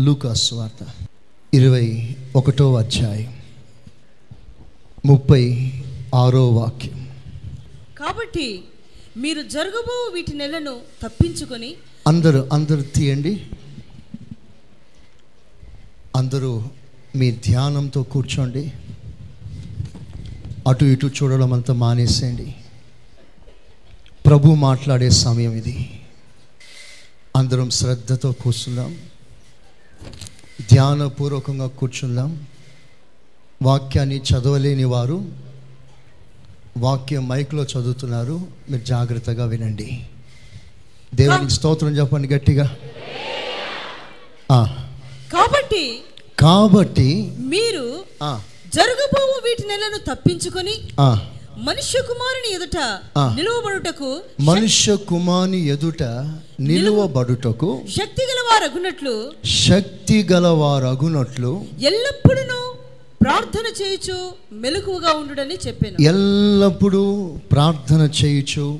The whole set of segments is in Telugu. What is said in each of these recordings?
లూకాస్ వార్త. ఇరవై ఒకటో అధ్యాయం. ముప్పై ఆరో వాక్యం. కాబట్టి మీరు జరగబో వీటి నెలను తప్పించుకొని అందరూ అందరూ తీయండి. అందరూ మీ ధ్యానంతో కూర్చోండి. అటు ఇటు చూడడం అంతా మానేసేయండి. ప్రభు మాట్లాడే సమయం ఇది. అందరం శ్రద్ధతో కూర్చుందాం. ధ్యానపూర్వకంగా కూర్చుందాం. వాక్యాన్ని చదవలేని వారు వాక్యం మైక్లో చదువుతున్నారు. మీరు జాగ్రత్తగా వినండి. దేవునికి స్తోత్రం చెప్పండి గట్టిగా. ఆ, కాబట్టి కాబట్టి మీరు ఆ, జరగబోవు వీటి నెలను తప్పించుకొని ఆ, మనుష్య కుమారుని ఎదుట. నిలువబడుటకు మనుష్య కుమాని ఎదుట నిలువబడుటకు శక్తి గలవారగునట్లు శక్తి గలవారగునట్లు ఎల్లప్పుడూ ప్రార్థన చేయుచు మెలకువగా ఉండుడని చెప్పాను. ఎల్లప్పుడూ ప్రార్థన చేయుచు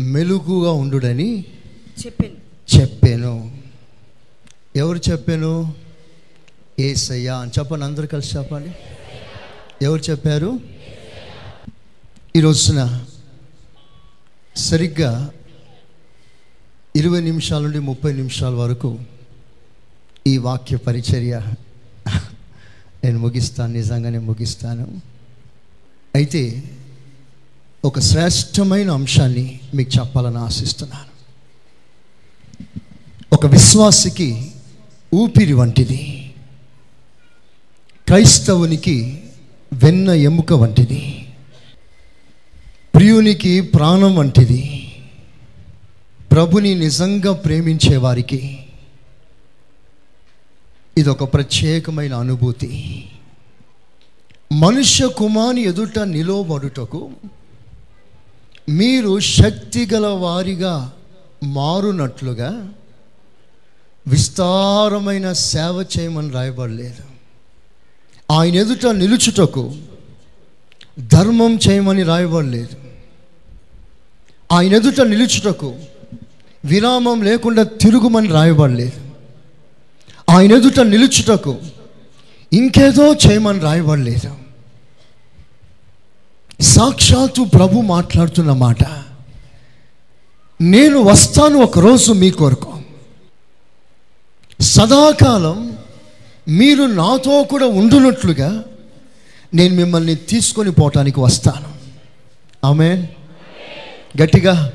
మెలుగుగా ఉండుడని చెప్పాను. చెప్పాను. ఎవరు చెప్పాను? ఏసయ్యా అని చెప్పండి అందరు కలిసి చెప్పండి. ఎవరు చెప్పారు? ఈ రోజున సరిగ్గా ఇరవై నిమిషాల నుండి ముప్పై నిమిషాల వరకు ఈ వాక్య పరిచర్య నేను ముగిస్తాను నిజంగానే ముగిస్తాను. అయితే ఒక శ్రేష్టమైన అంశాన్ని మీకు చెప్పాలని ఆశిస్తున్నాను. ఒక విశ్వాసికి ఊపిరి వంటిది క్రైస్తవునికి వెన్న ఎముక వంటిది. ప్రియునికి ప్రాణం వంటిది. ప్రభుని నిజంగా ప్రేమించే వారికి ఇది ఒక ప్రత్యేకమైన అనుభూతి. మనుష్య కుమారుని ఎదుట నిలవబడుటకు మీరు శక్తి గల వారిగా మారునట్లుగా విస్తారమైన సేవ చేయమని రాయబడలేదు. ఆయన ఎదుట నిలుచుటకు ధర్మం చేయమని రాయబడలేదు. ఆయన ఎదుట నిలుచుటకు విరామం లేకుండా తిరుగుమని రాయబడలేదు ఆయన ఎదుట నిలుచుటకు ఇంకేదో చేయమని రాయబడలేదు సాక్షాత్తు ప్రభు మాట్లాడుతున్న మాట నేను వస్తాను ఒకరోజు మీ కొరకు. సదాకాలం మీరు నాతో కూడా ఉండునట్లుగా నేను మిమ్మల్ని తీసుకొని పోవటానికి వస్తాను. ఆమె గట్టిగా.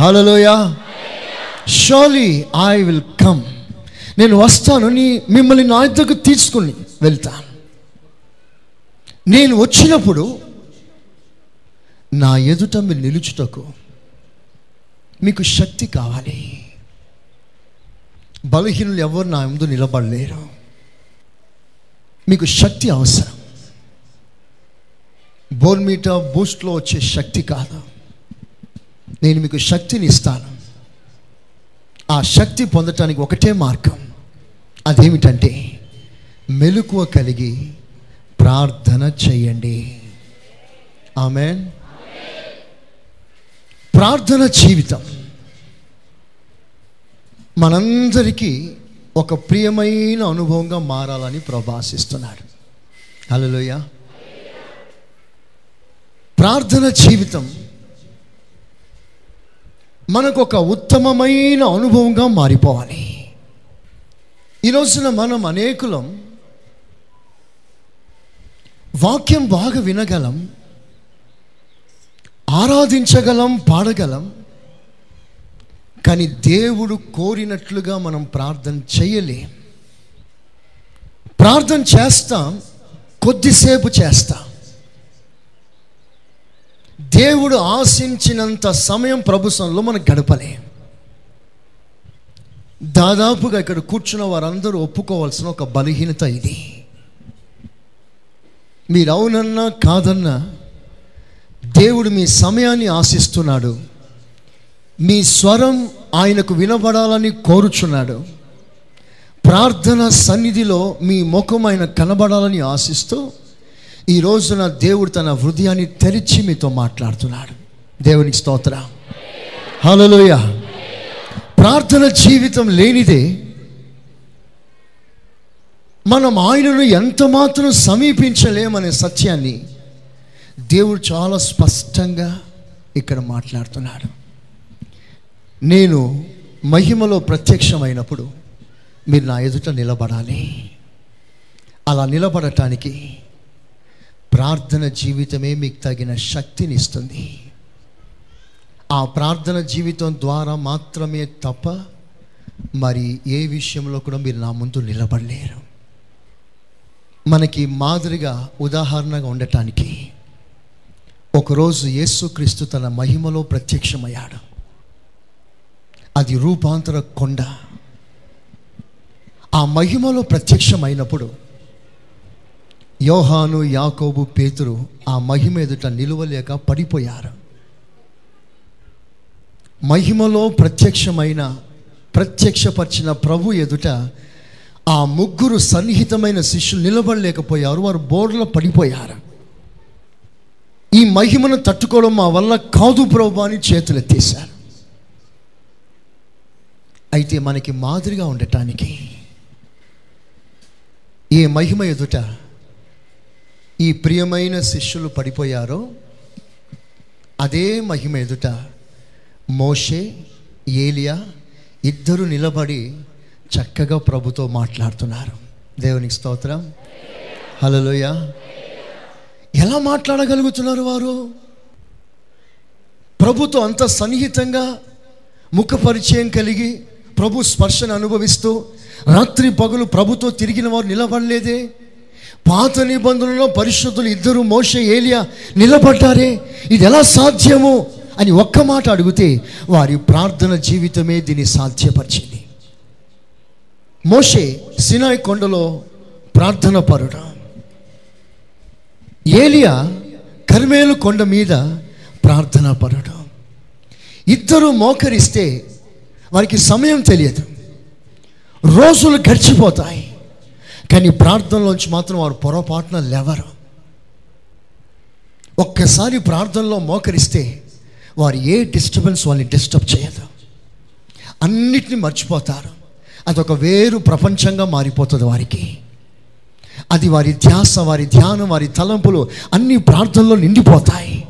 హలోయ షోలీ ఐ విల్ కమ్ నేను వస్తాను. నీ మిమ్మల్ని నా ఇద్దరికి తీసుకుని వెళ్తాను. నేను వచ్చినప్పుడు నా ఎదుట మీరు నిలుచుటకు మీకు శక్తి కావాలి. బలహీనులు ఎవరు నా ముందు నిలబడలేరు. మీకు శక్తి అవసరం. బోర్మీటా బూస్ట్లో వచ్చే శక్తి కాదు. నేను మీకు శక్తిని ఇస్తాను. ఆ శక్తి పొందటానికి ఒకటే మార్గం. అదేమిటంటే మెలకువ కలిగి ప్రార్థన చేయండి. ఆమె ప్రార్థన జీవితం. మనందరికీ ఒక ప్రియమైన అనుభవంగా మారాలని ప్రభాసిస్తున్నాడు హలోయ ప్రార్థన జీవితం మనకు ఒక ఉత్తమమైన అనుభవంగా మారిపోవాలి. ఈ రోజున మనం అనేకులం వాక్యం బాగా వినగలం ఆరాధించగలం పాడగలం కానీ దేవుడు కోరినట్లుగా మనం ప్రార్థన చేయలేం. ప్రార్థన చేస్తాం కొద్దిసేపు చేస్తాం. దేవుడు ఆశించినంత సమయం ప్రభుత్వంలో మనం గడపలేం. దాదాపుగా ఇక్కడ కూర్చున్న వారందరూ ఒప్పుకోవాల్సిన ఒక బలహీనత ఇది. మీరు అవునన్నా కాదన్నా దేవుడు మీ సమయాన్ని ఆశిస్తున్నాడు. మీ స్వరం ఆయనకు వినబడాలని కోరుచున్నాడు. ప్రార్థన సన్నిధిలో మీ ముఖం ఆయన కనబడాలని ఆశిస్తూ ఈ రోజున దేవుడు తన హృదయాన్ని తెరిచి మీతో మాట్లాడుతున్నాడు. దేవునికి స్తోత్ర. హలోయ ప్రార్థన జీవితం లేనిదే మనం ఆయనను ఎంత మాత్రం సమీపించలేమనే సత్యాన్ని దేవుడు చాలా స్పష్టంగా ఇక్కడ మాట్లాడుతున్నాడు. నేను మహిమలో ప్రత్యక్షమైనప్పుడు మీరు నా ఎదుట నిలబడాలి. అలా నిలబడటానికి ప్రార్థన జీవితమే మీకు తగిన శక్తిని ఇస్తుంది. ఆ ప్రార్థన జీవితం ద్వారా మాత్రమే తప్ప మరి ఏ విషయంలో కూడా మీరు నా ముందు నిలబడలేరు. మనకి మాదిరిగా ఉదాహరణగా ఉండటానికి ఒకరోజు యేసుక్రీస్తు తన మహిమలో ప్రత్యక్షమయ్యాడు. అది రూపాంతర కొండ. ఆ మహిమలో ప్రత్యక్షమైనప్పుడు యోహాను యాకోబు పేతురు ఆ మహిమ ఎదుట నిలువలేక పడిపోయారు. మహిమలో ప్రత్యక్షమైన ప్రత్యక్షపరిచిన ప్రభు ఎదుట ఆ ముగ్గురు సన్నిహితమైన శిష్యులు నిలబడలేకపోయారు. వారు బోర్డులో పడిపోయారు. ఈ మహిమను తట్టుకోవడం మా వల్ల కాదు ప్రభు అని చేతులెత్తేశారు అయితే మనకి మాదిరిగా ఉండటానికి ఏ మహిమ ఎదుట ఈ ప్రియమైన శిష్యులు పడిపోయారో అదే మహిమ ఎదుట. మోషే ఏలియా ఇద్దరు నిలబడి చక్కగా ప్రభుతో మాట్లాడుతున్నారు. దేవునికి స్తోత్రం. హలోయ ఎలా మాట్లాడగలుగుతున్నారు వారు? ప్రభుతో అంత సన్నిహితంగా ముఖ పరిచయం కలిగి ప్రభు స్పర్శను అనుభవిస్తూ రాత్రి పగులు ప్రభుతో తిరిగిన వారు నిలబడలేదే? పాత నిబంధనలో పరిశుద్ధులు ఇద్దరు మోషే ఏలియా నిలబడ్డారే. ఇది ఎలా సాధ్యము అని ఒక్క మాట అడిగితే వారి ప్రార్థన జీవితమే దీన్ని సాధ్యపరిచింది. మోషే సినాయి కొండలో ప్రార్థన పరుడు ఏలియా కర్మేలు కొండ మీద ప్రార్థన పరుడు ఇద్దరు మోకరిస్తే వారికి సమయం తెలియదు. రోజులు గడిచిపోతాయి. కానీ ప్రార్థనలోంచి మాత్రం వారు పొరపాటున లేవరు. ఒక్కసారి ప్రార్థనలో మోకరిస్తే వారు ఏ డిస్టర్బెన్స్ వాళ్ళని డిస్టర్బ్ చేయదు. అన్నిటిని మర్చిపోతారు. అదొక వేరు ప్రపంచంగా మారిపోతుంది వారికి. అది వారి ధ్యాస వారి ధ్యానం వారి తలంపులు అన్ని ప్రార్థనలో నిండిపోతాయి.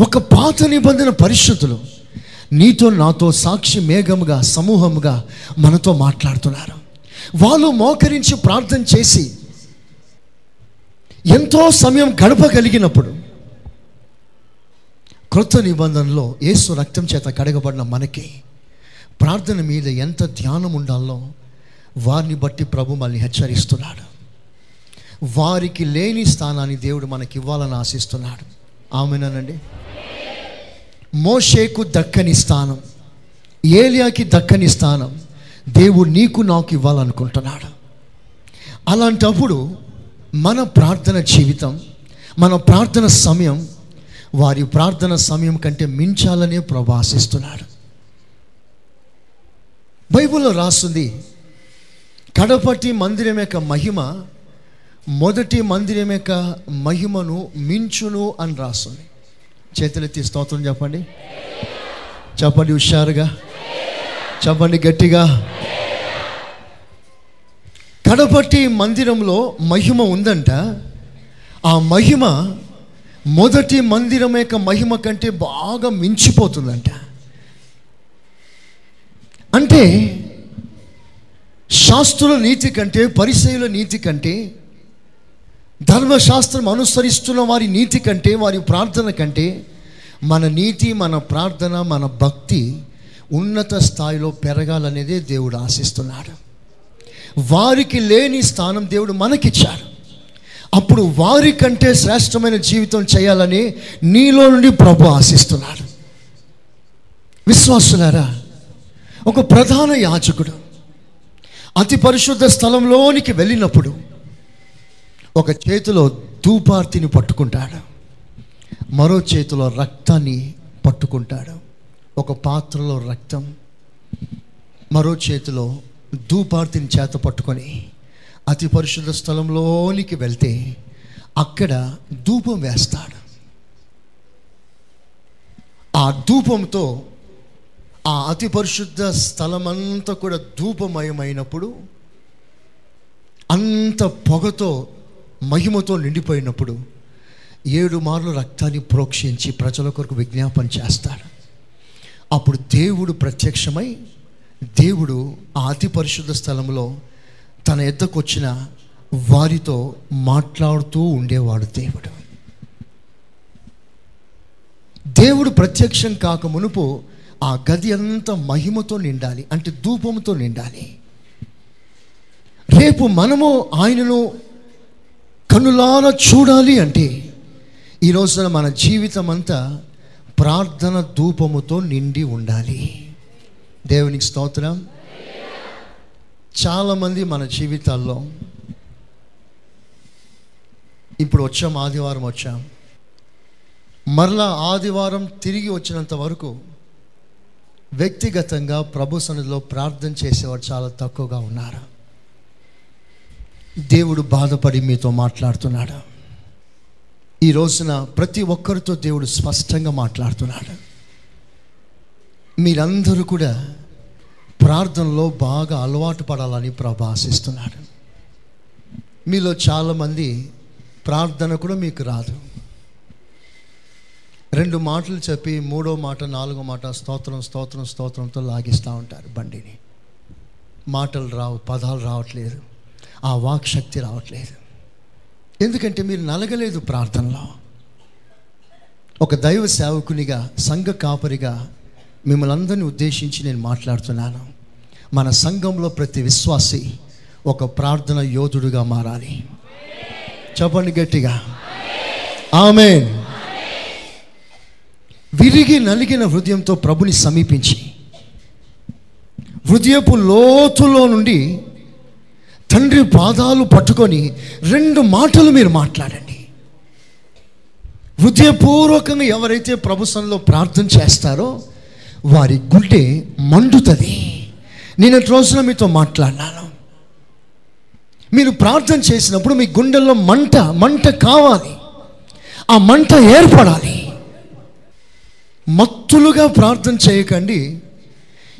ఒక పాత నిబంధన పరిస్థితులు నీతో నాతో సాక్షి మేఘముగా సమూహముగా మనతో మాట్లాడుతున్నారు. వాళ్ళు మోకరించి ప్రార్థన చేసి ఎంతో సమయం గడపగలిగినప్పుడు క్రొత్త నిబంధనలో ఏసు రక్తం చేత కడగబడిన మనకి ప్రార్థన మీద ఎంత ధ్యానం ఉండాలో వారిని బట్టి ప్రభు మనల్ని హెచ్చరిస్తున్నాడు. వారికి లేని స్థానాన్ని దేవుడు మనకి ఇవ్వాలని ఆశిస్తున్నాడు. ఆమెనండి. మోషేకు దక్కని స్థానం ఏలియాకి దక్కని స్థానం దేవుడు నీకు నాకు ఇవ్వాలనుకుంటున్నాడు. అలాంటప్పుడు మన ప్రార్థన జీవితం మన ప్రార్థన సమయం వారి ప్రార్థన సమయం కంటే మించాలనే ప్రభు ఆశిస్తున్నాడు. బైబిల్లో రాస్తుంది కడపటి మందిరం యొక్క మహిమ మొదటి మందిరం యొక్క మహిమను మించును అని రాస్తుంది. చేతులెత్తి స్తోత్రం చెప్పండి. చెప్పండి హుషారుగా. చెప్పండి గట్టిగా. కడపటి మందిరంలో మహిమ ఉందంట. ఆ మహిమ మొదటి మందిరం యొక్క మహిమ కంటే బాగా మించిపోతుందంట. అంటే శాస్త్రుల నీతి కంటే పరిచయుల నీతి కంటే ధర్మశాస్త్రం అనుసరిస్తున్న వారి నీతి కంటే వారి ప్రార్థన కంటే మన నీతి మన ప్రార్థన మన భక్తి ఉన్నత స్థాయిలో పెరగాలనేదే దేవుడు ఆశిస్తున్నాడు. వారికి లేని స్థానం దేవుడు మనకిచ్చాడు. అప్పుడు వారికంటే శ్రేష్టమైన జీవితం చేయాలని నీలో నుండి ప్రభు ఆశిస్తున్నాడు. విశ్వాసులారా ఒక ప్రధాన యాజకుడు అతి పరిశుద్ధ స్థలంలోనికి వెళ్ళినప్పుడు ఒక చేతిలో ధూపార్తిని పట్టుకుంటాడు. మరో చేతిలో రక్తాన్ని పట్టుకుంటాడు. ఒక పాత్రలో రక్తం మరో చేతిలో ధూపార్తిని చేత పట్టుకొని అతి పరిశుద్ధ స్థలంలోనికి వెళ్తే అక్కడ ధూపం వేస్తాడు. ఆ ధూపంతో ఆ అతి పరిశుద్ధ స్థలమంతా కూడా ధూపమయమైనప్పుడు అంత పొగతో మహిమతో నిండిపోయినప్పుడు ఏడు మార్లు రక్తాన్ని ప్రోక్షించి ప్రజల కొరకు విజ్ఞాపన చేస్తాడు. అప్పుడు దేవుడు ప్రత్యక్షమై దేవుడు ఆ అతి పరిశుద్ధ స్థలంలో తన ఎద్దకు వచ్చిన వారితో మాట్లాడుతూ ఉండేవాడు దేవుడు. దేవుడు ప్రత్యక్షం కాక మునుపు ఆ గది అంతా మహిమతో నిండాలి అంటే ధూపంతో నిండాలి. రేపు మనము ఆయనను కనులారా చూడాలి అంటే ఈ రోజున మన జీవితం అంతా ప్రార్థన ధూపముతో నిండి ఉండాలి. దేవునికి స్తోత్రం. చాలామంది మన జీవితాల్లో ఇప్పుడు వచ్చాం ఆదివారం వచ్చాం. మరలా ఆదివారం తిరిగి వచ్చినంత వరకు వ్యక్తిగతంగా ప్రభు సన్నిధిలో ప్రార్థన చేసేవారు చాలా తక్కువగా ఉన్నారు. దేవుడు బాధపడి మీతో మాట్లాడుతున్నాడు. ఈ రోజున ప్రతి ఒక్కరితో దేవుడు స్పష్టంగా మాట్లాడుతున్నాడు. మీరందరూ కూడా ప్రార్థనలో బాగా అలవాటు పడాలని ప్రభు ఆశిస్తున్నాడు. మీలో చాలామంది ప్రార్థన కూడా మీకు రాదు. రెండు మాటలు చెప్పి మూడో మాట నాలుగో మాట స్తోత్రం స్తోత్రం స్తోత్రంతో లాగిస్తూ ఉంటారు బండిని. మాటలు రావు పదాలు రావట్లేదు. ఆ వాక్ శక్తి రావట్లేదు. ఎందుకంటే మీరు నలగలేదు ప్రార్థనలో. ఒక దైవ సేవకునిగా సంఘ కాపరిగా మిమ్మల్ని అందరినీ ఉద్దేశించి నేను మాట్లాడుతున్నాను. మన సంఘంలో ప్రతి విశ్వాసి ఒక ప్రార్థన యోధుడుగా మారాలి. చెప్పండి గట్టిగా. ఆమె విరిగి నలిగిన హృదయంతో ప్రభుని సమీపించి హృదయపు లోతులో నుండి తండ్రి పాదాలు పట్టుకొని రెండు మాటలు మీరు మాట్లాడండి. హృదయపూర్వకంగా ఎవరైతే ప్రభుత్వంలో ప్రార్థన చేస్తారో వారి గుండె మండుతుంది. నేను రోజున మీతో మాట్లాడినాను. మీరు ప్రార్థన చేసినప్పుడు మీ గుండెల్లో మంట మంట కావాలి. ఆ మంట ఏర్పడాలి. మత్తులుగా ప్రార్థన చేయకండి.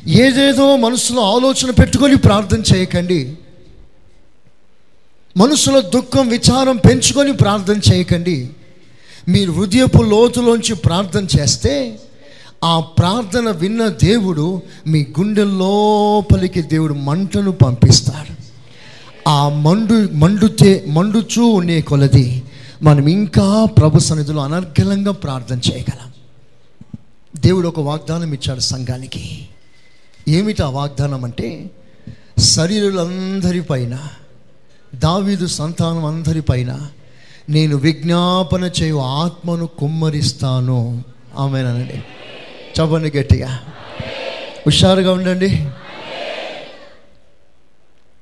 ఏదేదో మనసులో ఆలోచన పెట్టుకొని ప్రార్థన చేయకండి. మనసులో దుఃఖం విచారం పెంచుకొని ప్రార్థన చేయకండి. మీరు హృదయపు లోతులోంచి ప్రార్థన చేస్తే ఆ ప్రార్థన విన్న దేవుడు మీ గుండె లోపలికి దేవుడు మంటను పంపిస్తాడు. ఆ మండు మండుతే మండుచూ ఉండే కొలది మనం ఇంకా ప్రభు సన్నిధిలో అనర్గలంగా ప్రార్థన చేయగలం. దేవుడు ఒక వాగ్దానం ఇచ్చాడు సంఘానికి. ఏమిటి ఆ వాగ్దానం అంటే శరీరులందరిపైన దావీదు సంతానం అందరిపైన నేను విజ్ఞాపన చేయు ఆత్మను కుమ్మరిస్తాను. ఆమెనండి చెప్పండి గట్టిగా. హుషారుగా ఉండండి.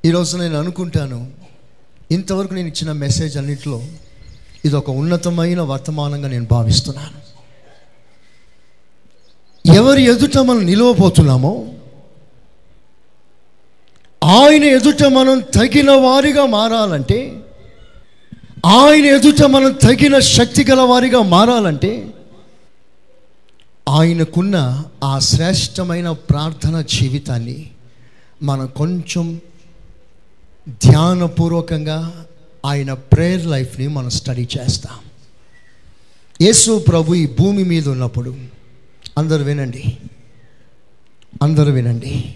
ఈరోజు నేను అనుకుంటాను ఇంతవరకు నేను ఇచ్చిన మెసేజ్ అన్నింటిలో ఇది ఒక ఉన్నతమైన వర్తమానంగా నేను భావిస్తున్నాను. ఎవరి ఎదుట మనం నిలవబోతున్నామో ఆయన ఎదుట మనం తగిన వారిగా మారాలంటే ఆయన ఎదుట మనం తగిన శక్తి గల వారిగా మారాలంటే ఆయనకున్న ఆ శ్రేష్టమైన ప్రార్థన జీవితాన్ని మనం కొంచెం ధ్యానపూర్వకంగా ఆయన ప్రేయర్ లైఫ్ని మనం స్టడీ చేస్తాం. యేసు ప్రభు ఈ భూమి మీద ఉన్నప్పుడు అందరు వినండి. అందరూ వినండి.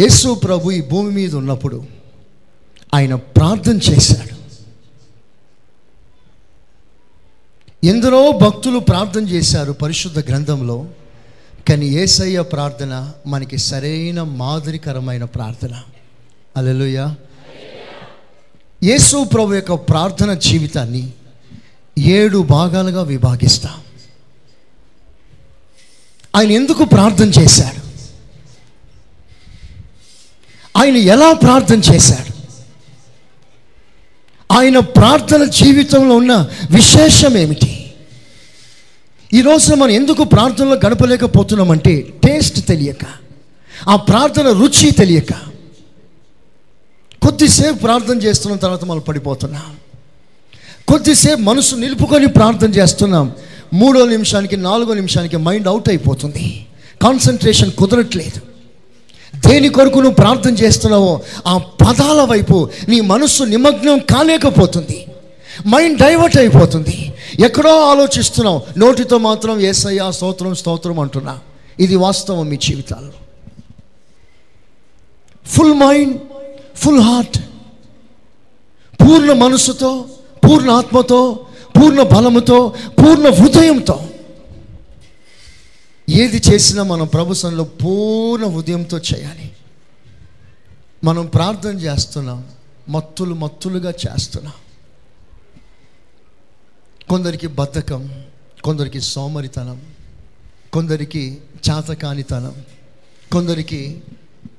యేసు ప్రభు ఈ భూమి మీద ఉన్నప్పుడు ఆయన ప్రార్థన చేశాడు. ఎందరో భక్తులు ప్రార్థన చేశారు పరిశుద్ధ గ్రంథంలో కానీ ఏసయ్య ప్రార్థన మనకి సరైన మాదిరికరమైన ప్రార్థన. అలెలుయ యేసు ప్రభు యొక్క ప్రార్థన జీవితాన్ని ఏడు భాగాలుగా విభాగిస్తాం. ఆయన ఎందుకు ప్రార్థన చేశాడు? ఆయన ఎలా ప్రార్థన చేశాడు? ఆయన ప్రార్థన జీవితంలో ఉన్న విశేషం ఏమిటి? ఈరోజు మనం ఎందుకు ప్రార్థనలో గడపలేకపోతున్నామంటే టేస్ట్ తెలియక ఆ ప్రార్థన రుచి తెలియక. కొద్దిసేపు ప్రార్థన చేస్తున్న తర్వాత మనం పడిపోతున్నాం. కొద్దిసేపు మనసు నిలుపుకొని ప్రార్థన చేస్తున్నాం మూడో నిమిషానికి నాలుగో నిమిషానికి మైండ్ అవుట్ అయిపోతుంది. కాన్సన్ట్రేషన్ కుదరట్లేదు. దేని కొరకు నువ్వు ప్రార్థన చేస్తున్నావో ఆ పదాల వైపు నీ మనస్సు నిమగ్నం కాలేకపోతుంది. మైండ్ డైవర్ట్ అయిపోతుంది. ఎక్కడో ఆలోచిస్తున్నావు నోటితో మాత్రం ఏసయ్యా స్తోత్రం స్తోత్రం అంటున్నా. ఇది వాస్తవం మీ జీవితాల్లో. ఫుల్ మైండ్ ఫుల్ హార్ట్ పూర్ణ మనసుతో పూర్ణ ఆత్మతో పూర్ణ బలముతో పూర్ణ హృదయంతో ఏది చేసినా మనం ప్రభుత్వంలో పూర్ణ ఉదయంతో చేయాలి. మనం ప్రార్థన చేస్తున్నాం. మత్తులు మత్తులుగా చేస్తున్నాం. కొందరికి బద్ధకం కొందరికి సోమరితనం కొందరికి చాతకానితనం కొందరికి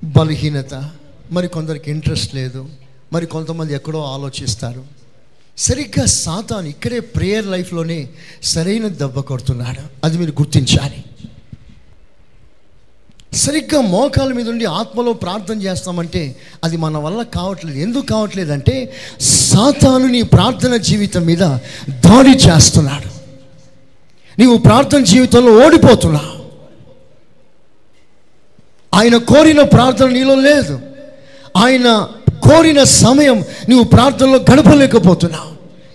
బలహీనత మరి కొందరికి ఇంట్రెస్ట్ లేదు మరి కొంతమంది ఎక్కడో ఆలోచిస్తారు. సరిగ్గా సాతాను ఇక్కడే ప్రేయర్ లైఫ్లోనే సరైన దెబ్బ కొడుతున్నాడు. అది మీరు గుర్తించాలి. సరిగ్గా మోకాల మీద ఉండి ఆత్మలో ప్రార్థన చేస్తామంటే అది మన వల్ల కావట్లేదు. ఎందుకు కావట్లేదంటే సాతాను నీ ప్రార్థన జీవితం మీద దాడి చేస్తున్నాడు. నీవు ప్రార్థన జీవితంలో ఓడిపోతున్నావు. ఆయన కోరిన ప్రార్థన నీలో లేదు. ఆయన కోరిన సమయం నువ్వు ప్రార్థనలో గడపలేకపోతున్నావు.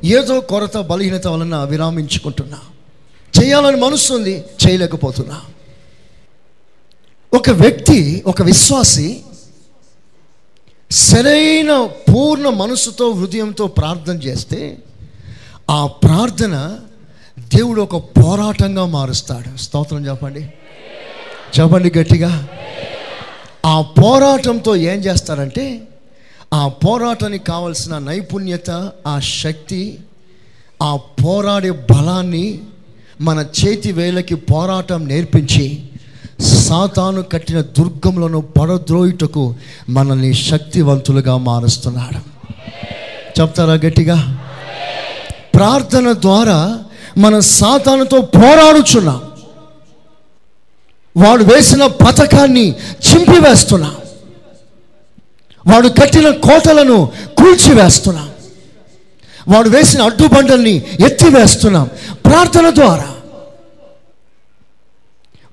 ఏదో కొరత బలహీనత వలన విరామించుకుంటున్నావు. చేయాలని మనసు ఉంది చేయలేకపోతున్నావు. ఒక వ్యక్తి ఒక విశ్వాసి సరైన పూర్ణ మనసుతో హృదయంతో ప్రార్థన చేస్తే ఆ ప్రార్థన దేవుడు ఒక పోరాటంగా మారుస్తాడు. స్తోత్రం చెప్పండి. చెప్పండి గట్టిగా. ఆ పోరాటంతో ఏం చేస్తారంటే ఆ పోరాటానికి కావలసిన నైపుణ్యత ఆ శక్తి ఆ పోరాడే బలాన్ని మన చేతి వేలకి పోరాటం నేర్పించి సాతాను కట్టిన దుర్గములను పడద్రోయుటకు మనల్ని శక్తివంతులుగా మారుస్తున్నాడు. చెప్తారా గట్టిగా? ప్రార్థన ద్వారా మన సాతానుతో పోరాడుచున్నాం. వాడు వేసిన పథకాన్ని చింపివేస్తున్నాం. వాడు కట్టిన కోటలను కూల్చివేస్తున్నాం. వాడు వేసిన అడ్డుబండల్ని ఎత్తివేస్తున్నాం. ప్రార్థన ద్వారా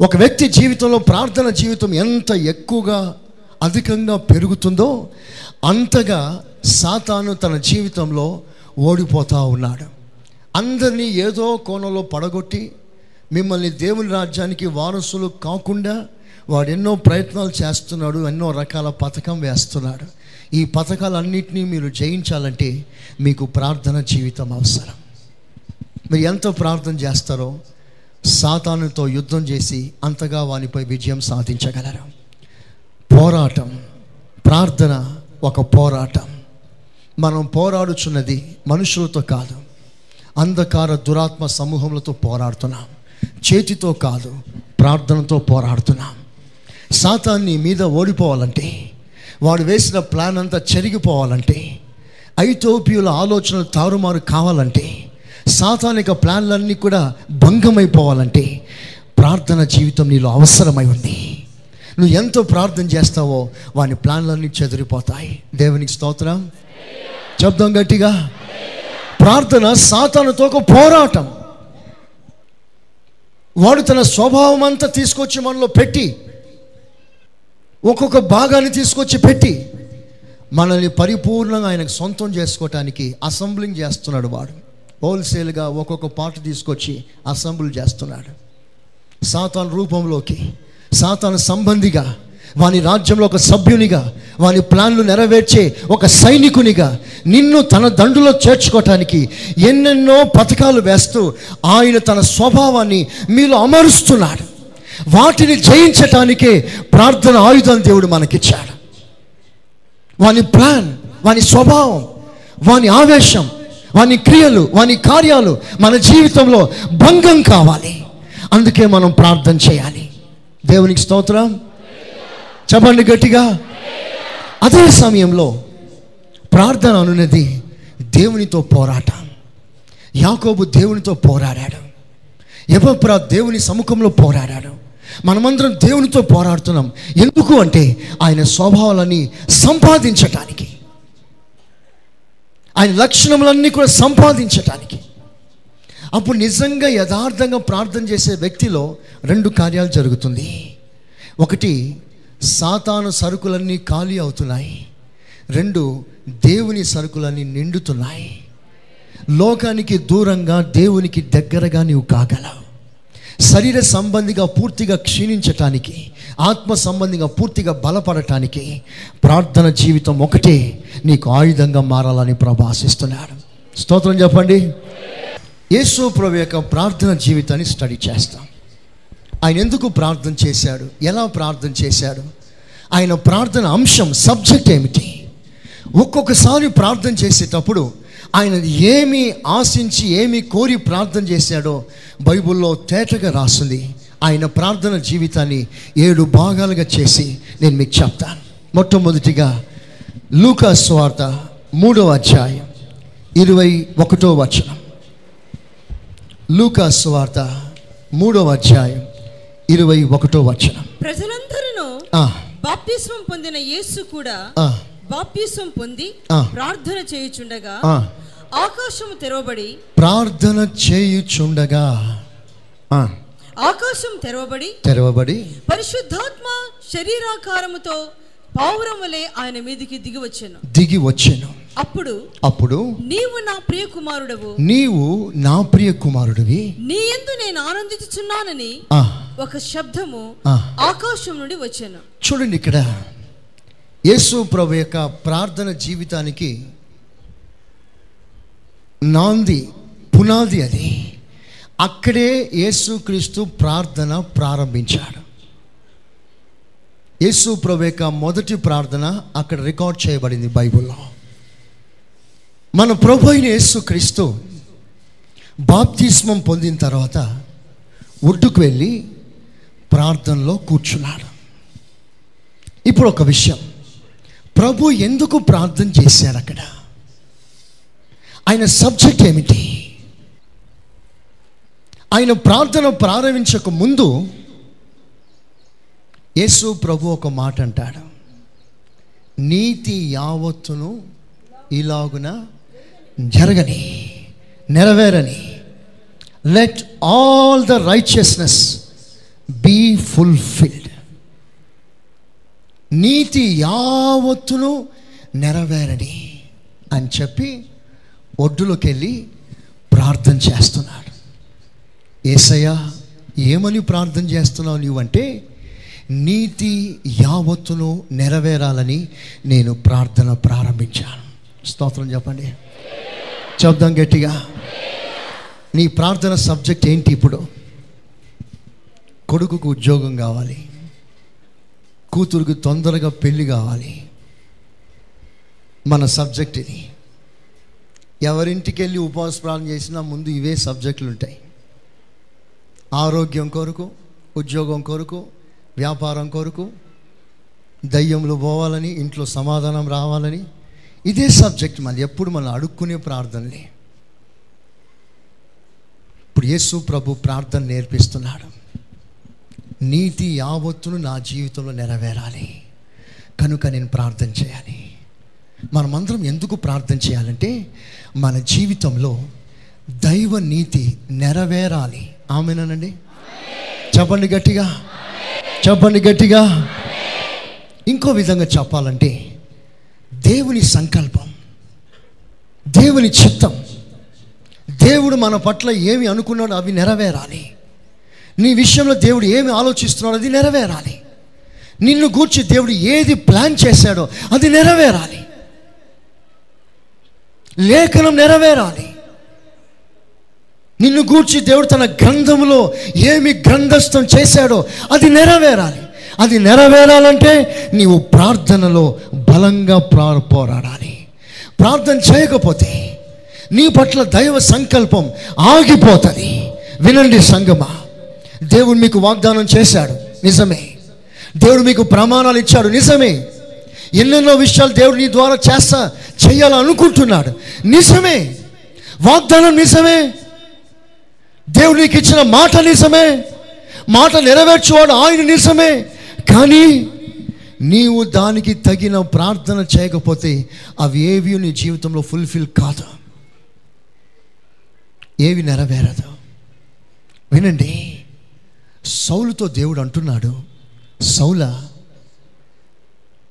ఒక వ్యక్తి జీవితంలో ప్రార్థన జీవితం ఎంత ఎక్కువగా అధికంగా పెరుగుతుందో అంతగా సాతాను తన జీవితంలో ఓడిపోతూ ఉన్నాడు. అందరినీ ఏదో కోణంలో పడగొట్టి మిమ్మల్ని దేవుని రాజ్యానికి వారసులు కాకుండా వాడు ఎన్నో ప్రయత్నాలు చేస్తున్నాడు ఎన్నో రకాల పథకం వేస్తున్నాడు. ఈ పథకాలన్నింటినీ మీరు జయించాలంటే మీకు ప్రార్థన జీవితం అవసరం. మీరు ఎంత ప్రార్థన చేస్తారో సాతానుతో యుద్ధం చేసి అంతగా వానిపై విజయం సాధించగలరు. పోరాటం ప్రార్థన ఒక పోరాటం. మనం పోరాడుచున్నది మనుషులతో కాదు అంధకార దురాత్మ సమూహములతో పోరాడుతున్నాం. చేతితో కాదు ప్రార్థనతో పోరాడుతున్నాం. సాతాన్ని మీద ఓడిపోవాలంటే వాడు వేసిన ప్లాన్ అంతా చెరిగిపోవాలంటే ఐతోపియుల ఆలోచనలు తారుమారు కావాలంటే సాతానిక ప్లాన్లన్నీ కూడా భంగమైపోవాలంటే ప్రార్థన జీవితం నీలో అవసరమై ఉంది. నువ్వు ఎంతో ప్రార్థన చేస్తావో వాని ప్లాన్లన్నీ చెదిరిపోతాయి. దేవునికి స్తోత్రం. చెప్దాం గట్టిగా. ప్రార్థన సాతానుతో ఒక పోరాటం. వాడు తన స్వభావం అంతా తీసుకొచ్చి మనలో పెట్టి ఒక్కొక్క భాగాన్ని తీసుకొచ్చి పెట్టి మనల్ని పరిపూర్ణంగా ఆయనకు సొంతం చేసుకోవటానికి అసెంబ్లింగ్ చేస్తున్నాడు వాడు. హోల్సేల్గా ఒక్కొక్క పాట తీసుకొచ్చి అసెంబ్లీ చేస్తున్నాడు. సాతాన్ రూపంలోకి సాతాను సంబంధిగా వాని రాజ్యంలో ఒక సభ్యునిగా వాని ప్లాన్లు నెరవేర్చే ఒక సైనికునిగా నిన్ను తన దండులో చేర్చుకోవటానికి ఎన్నెన్నో పథకాలు వేస్తూ ఆయన తన స్వభావాన్ని మీలో అమరుస్తున్నాడు. వాటిని జయించటానికే ప్రార్థన ఆయుధం దేవుడు మనకిచ్చాడు. వాని ప్లాన్ వాని స్వభావం వాని ఆవేశం వాని క్రియలు వాని కార్యాలు మన జీవితంలో భంగం కావాలి. అందుకే మనం ప్రార్థన చేయాలి. దేవునికి స్తోత్రం. చెప్పండి గట్టిగా. అదే సమయంలో ప్రార్థన అనున్నది దేవునితో పోరాటం. యాకోబు దేవునితో పోరాడాడు. ఎవప్రా దేవుని సముఖంలో పోరాడాడు. మనమందరం దేవునితో పోరాడుతున్నాం. ఎందుకు అంటే ఆయన స్వభావాలని సంపాదించటానికి. ఆయన లక్షణములన్నీ కూడా సంపాదించటానికి. అప్పుడు నిజంగా యథార్థంగా ప్రార్థన చేసే వ్యక్తిలో రెండు కార్యాలు జరుగుతుంది. ఒకటి సాతాను సరుకులన్నీ ఖాళీ అవుతున్నాయి. రెండు దేవుని సరుకులన్నీ నిండుతున్నాయి. లోకానికి దూరంగా దేవునికి దగ్గరగా నీవు కాగలవు. శరీర సంబంధిగా పూర్తిగా క్షీణించటానికి ఆత్మ సంబంధంగా పూర్తిగా బలపడటానికి ప్రార్థన జీవితం ఒకటే. నీకు ఆయుధంగా మారాలని ప్రభు ఆశిస్తున్నాడు. స్తోత్రం చెప్పండి. యేసు ప్రభు యొక్క ప్రార్థన జీవితాన్ని స్టడీ చేస్తాం. ఆయన ఎందుకు ప్రార్థన చేశాడు? ఎలా ప్రార్థన చేశాడు? ఆయన ప్రార్థన అంశం సబ్జెక్ట్ ఏమిటి? ఒక్కొక్కసారి ప్రార్థన చేసేటప్పుడు ఆయన ఏమి ఆశించి ఏమి కోరి ప్రార్థన చేశాడో బైబిల్లో తేటగా రాస్తుంది. ఆయన ప్రార్థన జీవితాన్ని ఏడు భాగాలుగా చేసి నేను మీకు చెప్తాను. మొట్టమొదటిగా లూకా స్వార్త మూడవ అధ్యాయం ఇరవై ఒకటో వచనం. లూకా స్వార్త మూడవ అధ్యాయం ఇరవై ఒకటో వచనం. ప్రజలందరూ ఆ, బాప్తిస్మం పొందిన యేసు కూడా ఆ, బాప్తిస్మం పొంది. ప్రార్థన చేయుచుండగా ఆ. ఆకాశము తెరవబడి ప్రార్థన చేయుచుండగా. ఆ, ఆకాశం తెరవబడి తెరవబడి పరిశుద్ధాత్మ శరీరాకారముతో పావురం వలె ఆయన మీదికి దిగి వచ్చాను. దిగి వచ్చెను. అప్పుడు అప్పుడు నీవు నా ప్రియ కుమారుడవు నీవు నా ప్రియ కుమారుడివి నీ ఎందు నేను ఆనందించుచున్నానని ఒక శబ్దము. ఆకాశం నుండి వచ్చాను. చూడండి ఇక్కడ. యేసు ప్రభు యొక్క ప్రార్థన జీవితానికి నాంది పునాది అది. అక్కడే యేసుక్రీస్తు ప్రార్థన ప్రారంభించాడు. యేసు ప్రవేక మొదటి ప్రార్థన అక్కడ రికార్డ్ చేయబడింది బైబిల్లో. మన ప్రభు అయిన యేసుక్రీస్తు బాప్తిస్మం పొందిన తర్వాత ఒడ్డుకు వెళ్ళి ప్రార్థనలో కూర్చున్నాడు. ఇప్పుడు ఒక విషయం. ప్రభు ఎందుకు ప్రార్థన చేశారు అక్కడ? ఆయన సబ్జెక్ట్ ఏమిటి? ఆయన ప్రార్థన ప్రారంభించక ముందు యేసు ప్రభు ఒక మాట అంటాడు. నీతి యావత్తును ఇలాగున జరగని నెరవేరని. Let all the righteousness be fulfilled నీతి యావత్తును నెరవేరని అని చెప్పి ఒడ్డులోకి వెళ్ళి ప్రార్థన చేస్తున్నాడు. ఏసయ్యా ఏమని ప్రార్థన చేస్తున్నావు నీవంటే నీతి యావత్తును నెరవేరాలని నేను ప్రార్థన ప్రారంభించాను. స్తోత్రం చెప్పండి. చెప్దాం గట్టిగా. నీ ప్రార్థన సబ్జెక్ట్ ఏంటి ఇప్పుడు? కొడుకుకు ఉద్యోగం కావాలి. కూతురుకు తొందరగా పెళ్ళి కావాలి. మన సబ్జెక్ట్ ఇది. ఎవరింటికి వెళ్ళి ఉపవాస ప్రార్థన చేసినా ముందు ఇవే సబ్జెక్టులు ఉంటాయి ఆరోగ్యం కొరకు ఉద్యోగం కొరకు వ్యాపారం కొరకు దయ్యంలో పోవాలని ఇంట్లో సమాధానం రావాలని ఇదే సబ్జెక్ట్ మళ్ళీ ఎప్పుడు మనం అడుక్కునే ప్రార్థనలే ఇప్పుడు యేసు ప్రభు ప్రార్థన నేర్పిస్తున్నాడు. నీతి యావత్తును నా జీవితంలో నెరవేరాలి. కనుక నేను ప్రార్థన చేయాలి. మనమందరం ఎందుకు ప్రార్థన చేయాలంటే మన జీవితంలో దైవ నీతి నెరవేరాలి. ఆమెనండి? చెప్పండి గట్టిగా. చెప్పండి గట్టిగా. ఇంకో విధంగా చెప్పాలంటే దేవుని సంకల్పం దేవుని చిత్తం. దేవుడు మన పట్ల ఏమి అనుకున్నాడో అవి నెరవేరాలి. నీ విషయంలో దేవుడు ఏమి ఆలోచిస్తున్నాడో అది నెరవేరాలి. నిన్ను గూర్చి దేవుడు ఏది ప్లాన్ చేశాడో అది నెరవేరాలి. లేఖనం నెరవేరాలి. నిన్ను గూర్చి దేవుడు తన గ్రంథంలో ఏమి గ్రంథస్థం చేశాడో అది నెరవేరాలి. అది నెరవేరాలంటే నీవు ప్రార్థనలో బలంగా ప్రా పోరాడాలి. ప్రార్థన చేయకపోతే నీ పట్ల దైవ సంకల్పం ఆగిపోతుంది. వినండి సంగమా. దేవుడు మీకు వాగ్దానం చేశాడు. నిజమే. దేవుడు మీకు ప్రమాణాలు ఇచ్చాడు. నిజమే. ఎన్నెన్నో విషయాలు దేవుడు నీ ద్వారా చేస్తా చేయాలనుకుంటున్నాడు. నిజమే. వాగ్దానం నిజమే. దేవుడు నీకు ఇచ్చిన మాట నిజమే మాట నెరవేర్చేవాడు ఆయన నిజమే కానీ నీవు దానికి తగిన ప్రార్థన చేయకపోతే అవి ఏవి నీ జీవితంలో ఫుల్ఫిల్ కాదు. ఏవి నెరవేరదు. వినండి. సౌలుతో దేవుడు అంటున్నాడు సౌల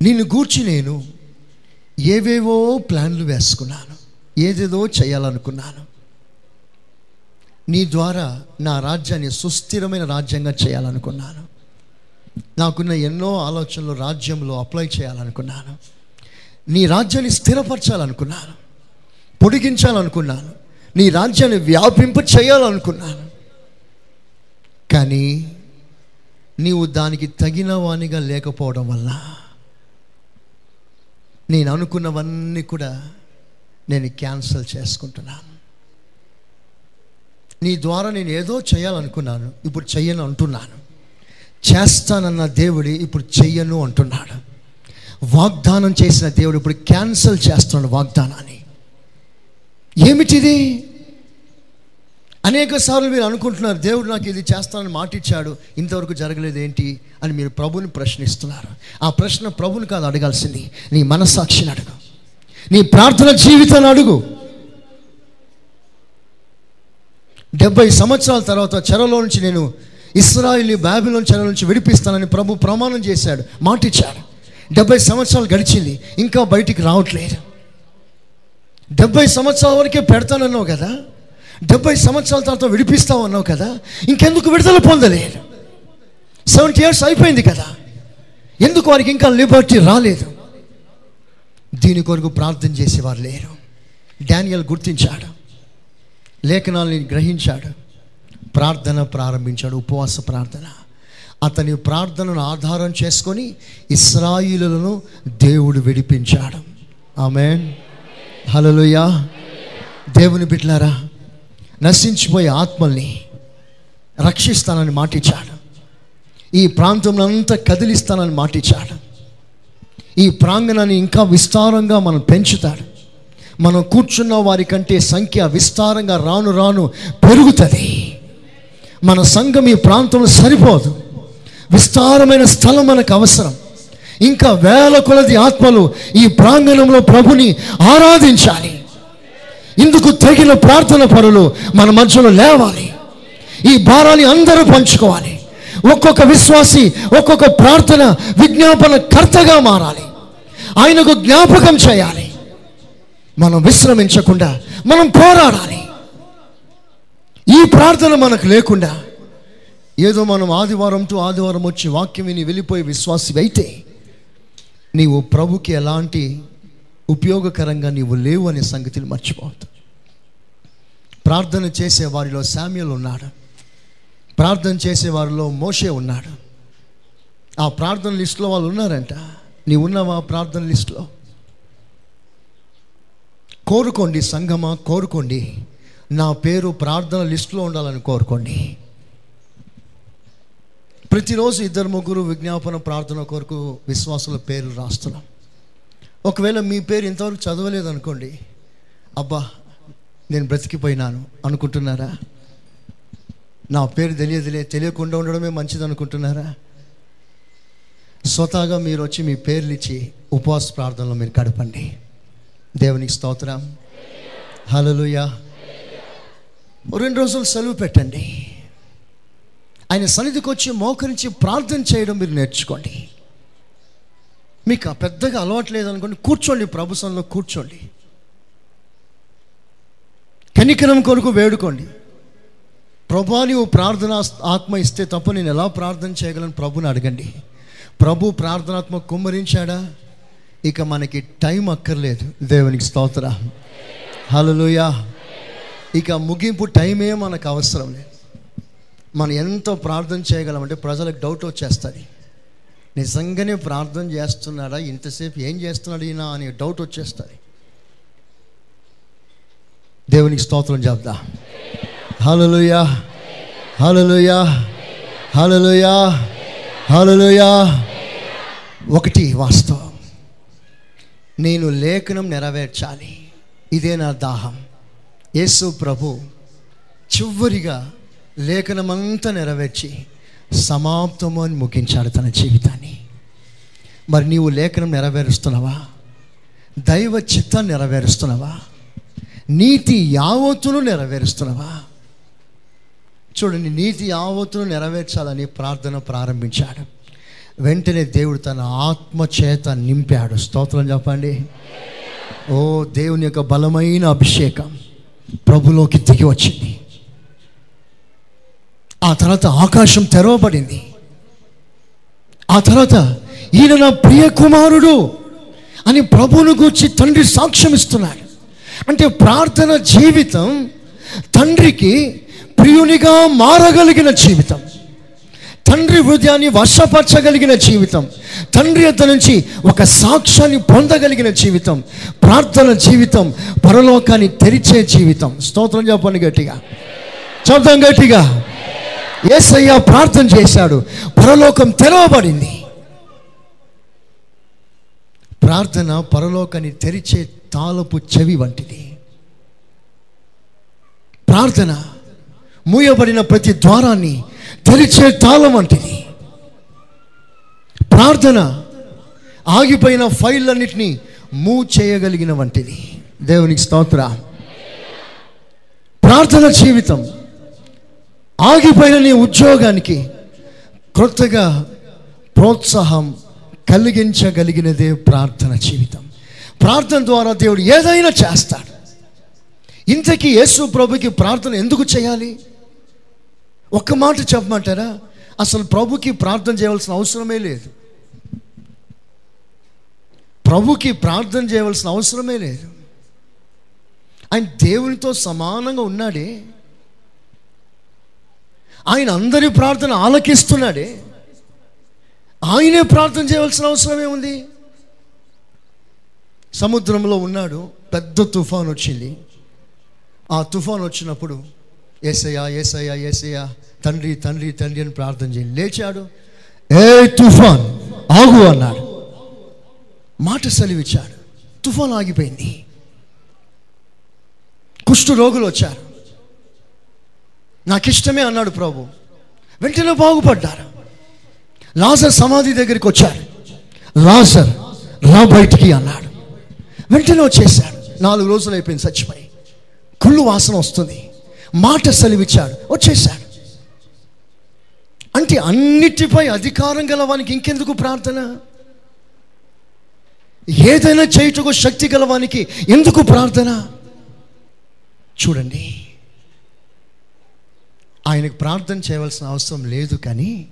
నిన్ను గూర్చి నేను ఏవేవో ప్లాన్లు వేసుకున్నాను ఏదేదో చేయాలనుకున్నాను. నీ ద్వారా నా రాజ్యాన్ని సుస్థిరమైన రాజ్యంగా చేయాలనుకున్నాను. నాకున్న ఎన్నో ఆలోచనలు రాజ్యంలో అప్లై చేయాలనుకున్నాను. నీ రాజ్యాన్ని స్థిరపరచాలనుకున్నాను. పొడిగించాలనుకున్నాను. నీ రాజ్యాన్ని వ్యాపింప చేయాలనుకున్నాను. కానీ నీవు దానికి తగిన వానిగా లేకపోవడం వల్ల నేను అనుకున్నవన్నీ కూడా నేను క్యాన్సిల్ చేసుకుంటున్నాను. నీ ద్వారా నేను ఏదో చేయాలనుకున్నాను ఇప్పుడు చెయ్యను అంటున్నాను. చేస్తానన్న దేవుడి ఇప్పుడు చెయ్యను అంటున్నాడు. వాగ్దానం చేసిన దేవుడు ఇప్పుడు క్యాన్సిల్ చేస్తున్నాడు వాగ్దానాన్ని. ఏమిటిది? అనేక సార్లు మీరు అనుకుంటున్నారు దేవుడు నాకు ఇది చేస్తానని మాటిచ్చాడు ఇంతవరకు జరగలేదు ఏంటి? అని మీరు ప్రభుని ప్రశ్నిస్తున్నారు. ఆ ప్రశ్న ప్రభుని కాదు అడగాల్సింది నీ మనస్సాక్షిని అడుగు. నీ ప్రార్థన జీవితాన్ని అడుగు. డెబ్బై సంవత్సరాల తర్వాత చెరలో నుంచి నేను ఇస్రాయిల్ని బ్యాబిలోని చెర నుంచి విడిపిస్తానని ప్రభు ప్రమాణం చేశాడు మాటిచ్చాడు. డెబ్బై సంవత్సరాలు గడిచింది ఇంకా బయటికి రావట్లేదు. డెబ్బై సంవత్సరాల వరకే పెడతానన్నావు కదా? డెబ్బై సంవత్సరాల తర్వాత విడిపిస్తావు అన్నావు కదా? ఇంకెందుకు విడుదల పొందలేదు? సెవెంటీ ఇయర్స్ అయిపోయింది కదా? ఎందుకు వారికి ఇంకా లిబర్టీ రాలేదు? దీని కొరకు ప్రార్థన చేసేవారు లేరు. డానియల్ గుర్తించాడు. లేఖనాల్ని గ్రహించాడు. ప్రార్థన ప్రారంభించాడు ఉపవాస ప్రార్థన. అతని ప్రార్థనను ఆధారం చేసుకొని ఇస్రాయిలులను దేవుడు విడిపించాడు. ఆమెన్. హలలుయా దేవుని బిడ్లారా నశించిపోయే ఆత్మల్ని రక్షిస్తానని మాటిచ్చాడు. ఈ ప్రాంతంలో అంతా కదిలిస్తానని మాటిచ్చాడు. ఈ ప్రాంగణాన్ని ఇంకా విస్తారంగా మనం పెంచుతాడు. మనం కూర్చున్న వారి కంటే సంఖ్య విస్తారంగా రాను రాను పెరుగుతుంది. మన సంఘం ఈ ప్రాంతంలో సరిపోదు. విస్తారమైన స్థలం మనకు అవసరం. ఇంకా వేల కొలది ఆత్మలు ఈ ప్రాంగణంలో ప్రభుని ఆరాధించాలి. ఇందుకు తగిన ప్రార్థన పరులు మన మధ్యలో లేవాలి. ఈ భారాన్ని అందరూ పంచుకోవాలి. ఒక్కొక్క విశ్వాసి ఒక్కొక్క ప్రార్థన విజ్ఞాపన కర్తగా మారాలి. ఆయనకు జ్ఞాపకం చేయాలి. మనం విశ్రమించకుండా మనం పోరాడాలి. ఈ ప్రార్థన మనకు లేకుండా ఏదో మనం ఆదివారంతో ఆదివారం వచ్చి వాక్యం విని వెళ్ళిపోయి విశ్వాసి అయితే నీవు ప్రభుకి ఎలాంటి ఉపయోగకరంగా నీవు లేవు అనే సంగతిని మర్చిపోవద్దు. ప్రార్థన చేసే వారిలో శామ్యుల్ ఉన్నాడు. ప్రార్థన చేసే వారిలో మోషే ఉన్నాడు. ఆ ప్రార్థన లిస్టులో వాళ్ళు ఉన్నారంట. నీవు ఉన్నావా ప్రార్థన లిస్టులో? కోరుకోండి సంగమా కోరుకోండి. నా పేరు ప్రార్థన లిస్టులో ఉండాలని కోరుకోండి. ప్రతిరోజు ఇద్దరు ముగ్గురు విజ్ఞాపన ప్రార్థన కొరకు విశ్వాసుల పేరు రాస్తున్నాం. ఒకవేళ మీ పేరు ఇంతవరకు చదవలేదు అనుకోండి అబ్బా నేను బ్రతికిపోయినాను అనుకుంటున్నారా? నా పేరు తెలియదులే తెలియకుండా ఉండడమే మంచిది అనుకుంటున్నారా? స్వతహాగా మీరు వచ్చి మీ పేర్లు ఇచ్చి ఉపవాస ప్రార్థనలో మీరు గడపండి. దేవునికి స్తోత్రం. హలలుయా రెండు రోజులు సెలవు పెట్టండి. ఆయన సన్నిధికి వచ్చి మోకరించి ప్రార్థన చేయడం మీరు నేర్చుకోండి. మీకు ఆ పెద్దగా అలవాటు లేదనుకోండి కూర్చోండి ప్రభుత్వంలో కూర్చోండి. కనికరం కొరకు వేడుకోండి. ప్రభా నీవు ప్రార్థన ఆత్మ ఇస్తే తప్ప నేను ఎలా ప్రార్థన చేయగలను? ప్రభుని అడగండి. ప్రభు ప్రార్థనాత్మ కుమ్మరించాడా? ఇక మనకి టైం అక్కర్లేదు. దేవునికి స్తోత్ర. హలోయా ఇక ముగింపు టైమే మనకు అవసరం లేదు. మనం ఎంతో ప్రార్థన చేయగలమంటే ప్రజలకు డౌట్ వచ్చేస్తుంది. నిజంగానే ప్రార్థన చేస్తున్నాడా? ఇంతసేపు ఏం చేస్తున్నాడు ఈయన అనే డౌట్ వచ్చేస్తుంది. దేవునికి స్తోత్రం చెప్దా. హలోయా హలోయా హలోయా హలోయా ఒకటి వాస్తవం. నేను లేఖనం నెరవేర్చాలి. ఇదే నా దాహం. యేసు ప్రభు చివరిగా లేఖనమంతా నెరవేర్చి సమాప్తము అని ముగించాడు తన జీవితాన్ని. మరి నీవు లేఖనం నెరవేరుస్తున్నావా? దైవ చిత్తాన్ని నెరవేరుస్తున్నావా? నీతి యావత్తును నెరవేరుస్తున్నావా? చూడండి నీతి యావత్తును నెరవేర్చాలని ప్రార్థన ప్రారంభించాడు. వెంటనే దేవుడు తన ఆత్మ చేత నింపాడు. స్తోత్రం చెప్పండి. ఓ దేవుని యొక్క బలమైన అభిషేకం ప్రభులోకి దిగి వచ్చింది. ఆ తర్వాత ఆకాశం తెరవబడింది. ఆ తర్వాత ఈయన నా ప్రియ కుమారుడు అని ప్రభువును గూర్చి తండ్రి సాక్ష్యం ఇస్తున్నాడు. అంటే ప్రార్థన జీవితం తండ్రికి ప్రియునిగా మారగలిగిన జీవితం. తండ్రి హృదయాన్ని వర్షపరచగలిగిన జీవితం. తండ్రి యొద్ద నుంచి ఒక సాక్ష్యాన్ని పొందగలిగిన జీవితం. ప్రార్థన జీవితం పరలోకాన్ని తెరిచే జీవితం. స్తోత్రం చెప్పండి గట్టిగా. చెప్తాం గట్టిగా. ఏసయ్య ప్రార్థన చేశాడు. పరలోకం తెరవబడింది. ప్రార్థన పరలోకాన్ని తెరిచే తాళపు చెవి వంటిది. ప్రార్థన మూయబడిన ప్రతి ద్వారాన్ని తెరిచే తాళం వంటిది. ప్రార్థన ఆగిపోయిన ఫైళ్ళన్నిటినీ మూవ్ చేయగలిగిన వంటిది. దేవునికి స్తోత్ర. ప్రార్థన జీవితం ఆగిపోయిన నీ ఉద్యోగానికి క్రొత్తగా ప్రోత్సాహం కలిగించగలిగినదే ప్రార్థన జీవితం. ప్రార్థన ద్వారా దేవుడు ఏదైనా చేస్తాడు. ఇంతకీ యేసు ప్రభుకి ప్రార్థన ఎందుకు చేయాలి? ఒక్క మాట చెప్పమంటారా? అసలు ప్రభుకి ప్రార్థన చేయవలసిన అవసరమే లేదు. ప్రభుకి ప్రార్థన చేయవలసిన అవసరమే లేదు. ఆయన దేవునితో సమానంగా ఉన్నాడే. ఆయన అందరి ప్రార్థన ఆలకిస్తున్నాడే. ఆయనే ప్రార్థన చేయవలసిన అవసరం ఏముంది సముద్రంలో ఉన్నాడు పెద్ద తుఫాన్ వచ్చింది. ఆ తుఫాన్ వచ్చినప్పుడు ఏసయ్యా ఏసయ్యా ఏసయ్యా తండ్రి తండ్రి తండ్రి అని ప్రార్థన చేయండి లేచాడు. ఏ తుఫాన్? ఆగు అన్నాడు. మాట సెలవిచ్చాడు. తుఫాన్ ఆగిపోయింది. కుష్టు రోగులు వచ్చారు. నాకు ఇష్టమే అన్నాడు ప్రభు. వెంటనే బాగుపడ్డారు. లాజర్ సమాధి దగ్గరికి వచ్చారు. లాజర్ రా బయటికి అన్నాడు. వెంటనే వచ్చేసాడు నాలుగు రోజులు అయిపోయింది చచ్చిపోయి. కుళ్ళు వాసన వస్తుంది. మాట సెలవిచ్చాడు. వచ్చేసాడు. అంటే అన్నిటిపై అధికారం గలవానికి ఇంకెందుకు ప్రార్థన? ఏదైనా చేయుటకు శక్తి గలవానికి ఎందుకు ప్రార్థన? చూడండి. ఆయనకు ప్రార్థన చేయవలసిన అవసరం లేదు కానీ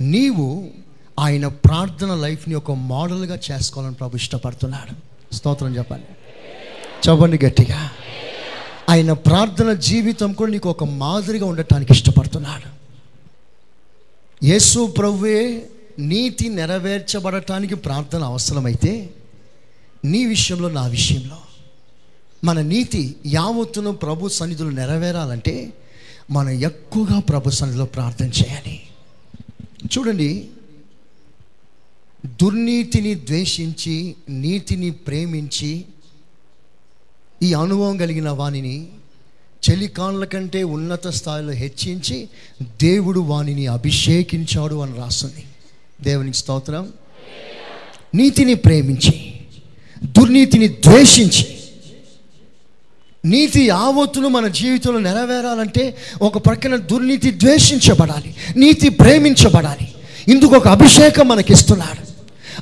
నీవు ఆయన ప్రార్థన లైఫ్ని ఒక మోడల్గా చేసుకోవాలని ప్రభు ఇష్టపడుతున్నాడు. స్తోత్రం చెప్పాలి. చెప్పండి గట్టిగా. ఆయన ప్రార్థన జీవితం కూడా నీకు ఒక మాదిరిగా ఉండటానికి ఇష్టపడుతున్నాడు. యేసు ప్రభువే నీతి నెరవేర్చబడటానికి ప్రార్థన అవసరమైతే నీ విషయంలో నా విషయంలో. మన నీతి యావత్తును ప్రభు సన్నిధులు నెరవేరాలంటే మనం ఎక్కువగా ప్రభు సన్నిధిలో ప్రార్థన చేయాలి. చూడండి దుర్నీతిని ద్వేషించి నీతిని ప్రేమించి ఈ అనుభవం కలిగిన వానిని చెలికాన్ల కంటే ఉన్నత స్థాయిలో హెచ్చించి దేవుడు వానిని అభిషేకించాడు అని రాస్తుంది. దేవునికి స్తోత్రం. నీతిని ప్రేమించి దుర్నీతిని ద్వేషించి నీతి యావత్తును మన జీవితంలో నెరవేరాలంటే ఒక ప్రక్కన దుర్నీతి ద్వేషించబడాలి నీతి ప్రేమించబడాలి. ఇందుకు ఒక అభిషేకం మనకిస్తున్నాడు.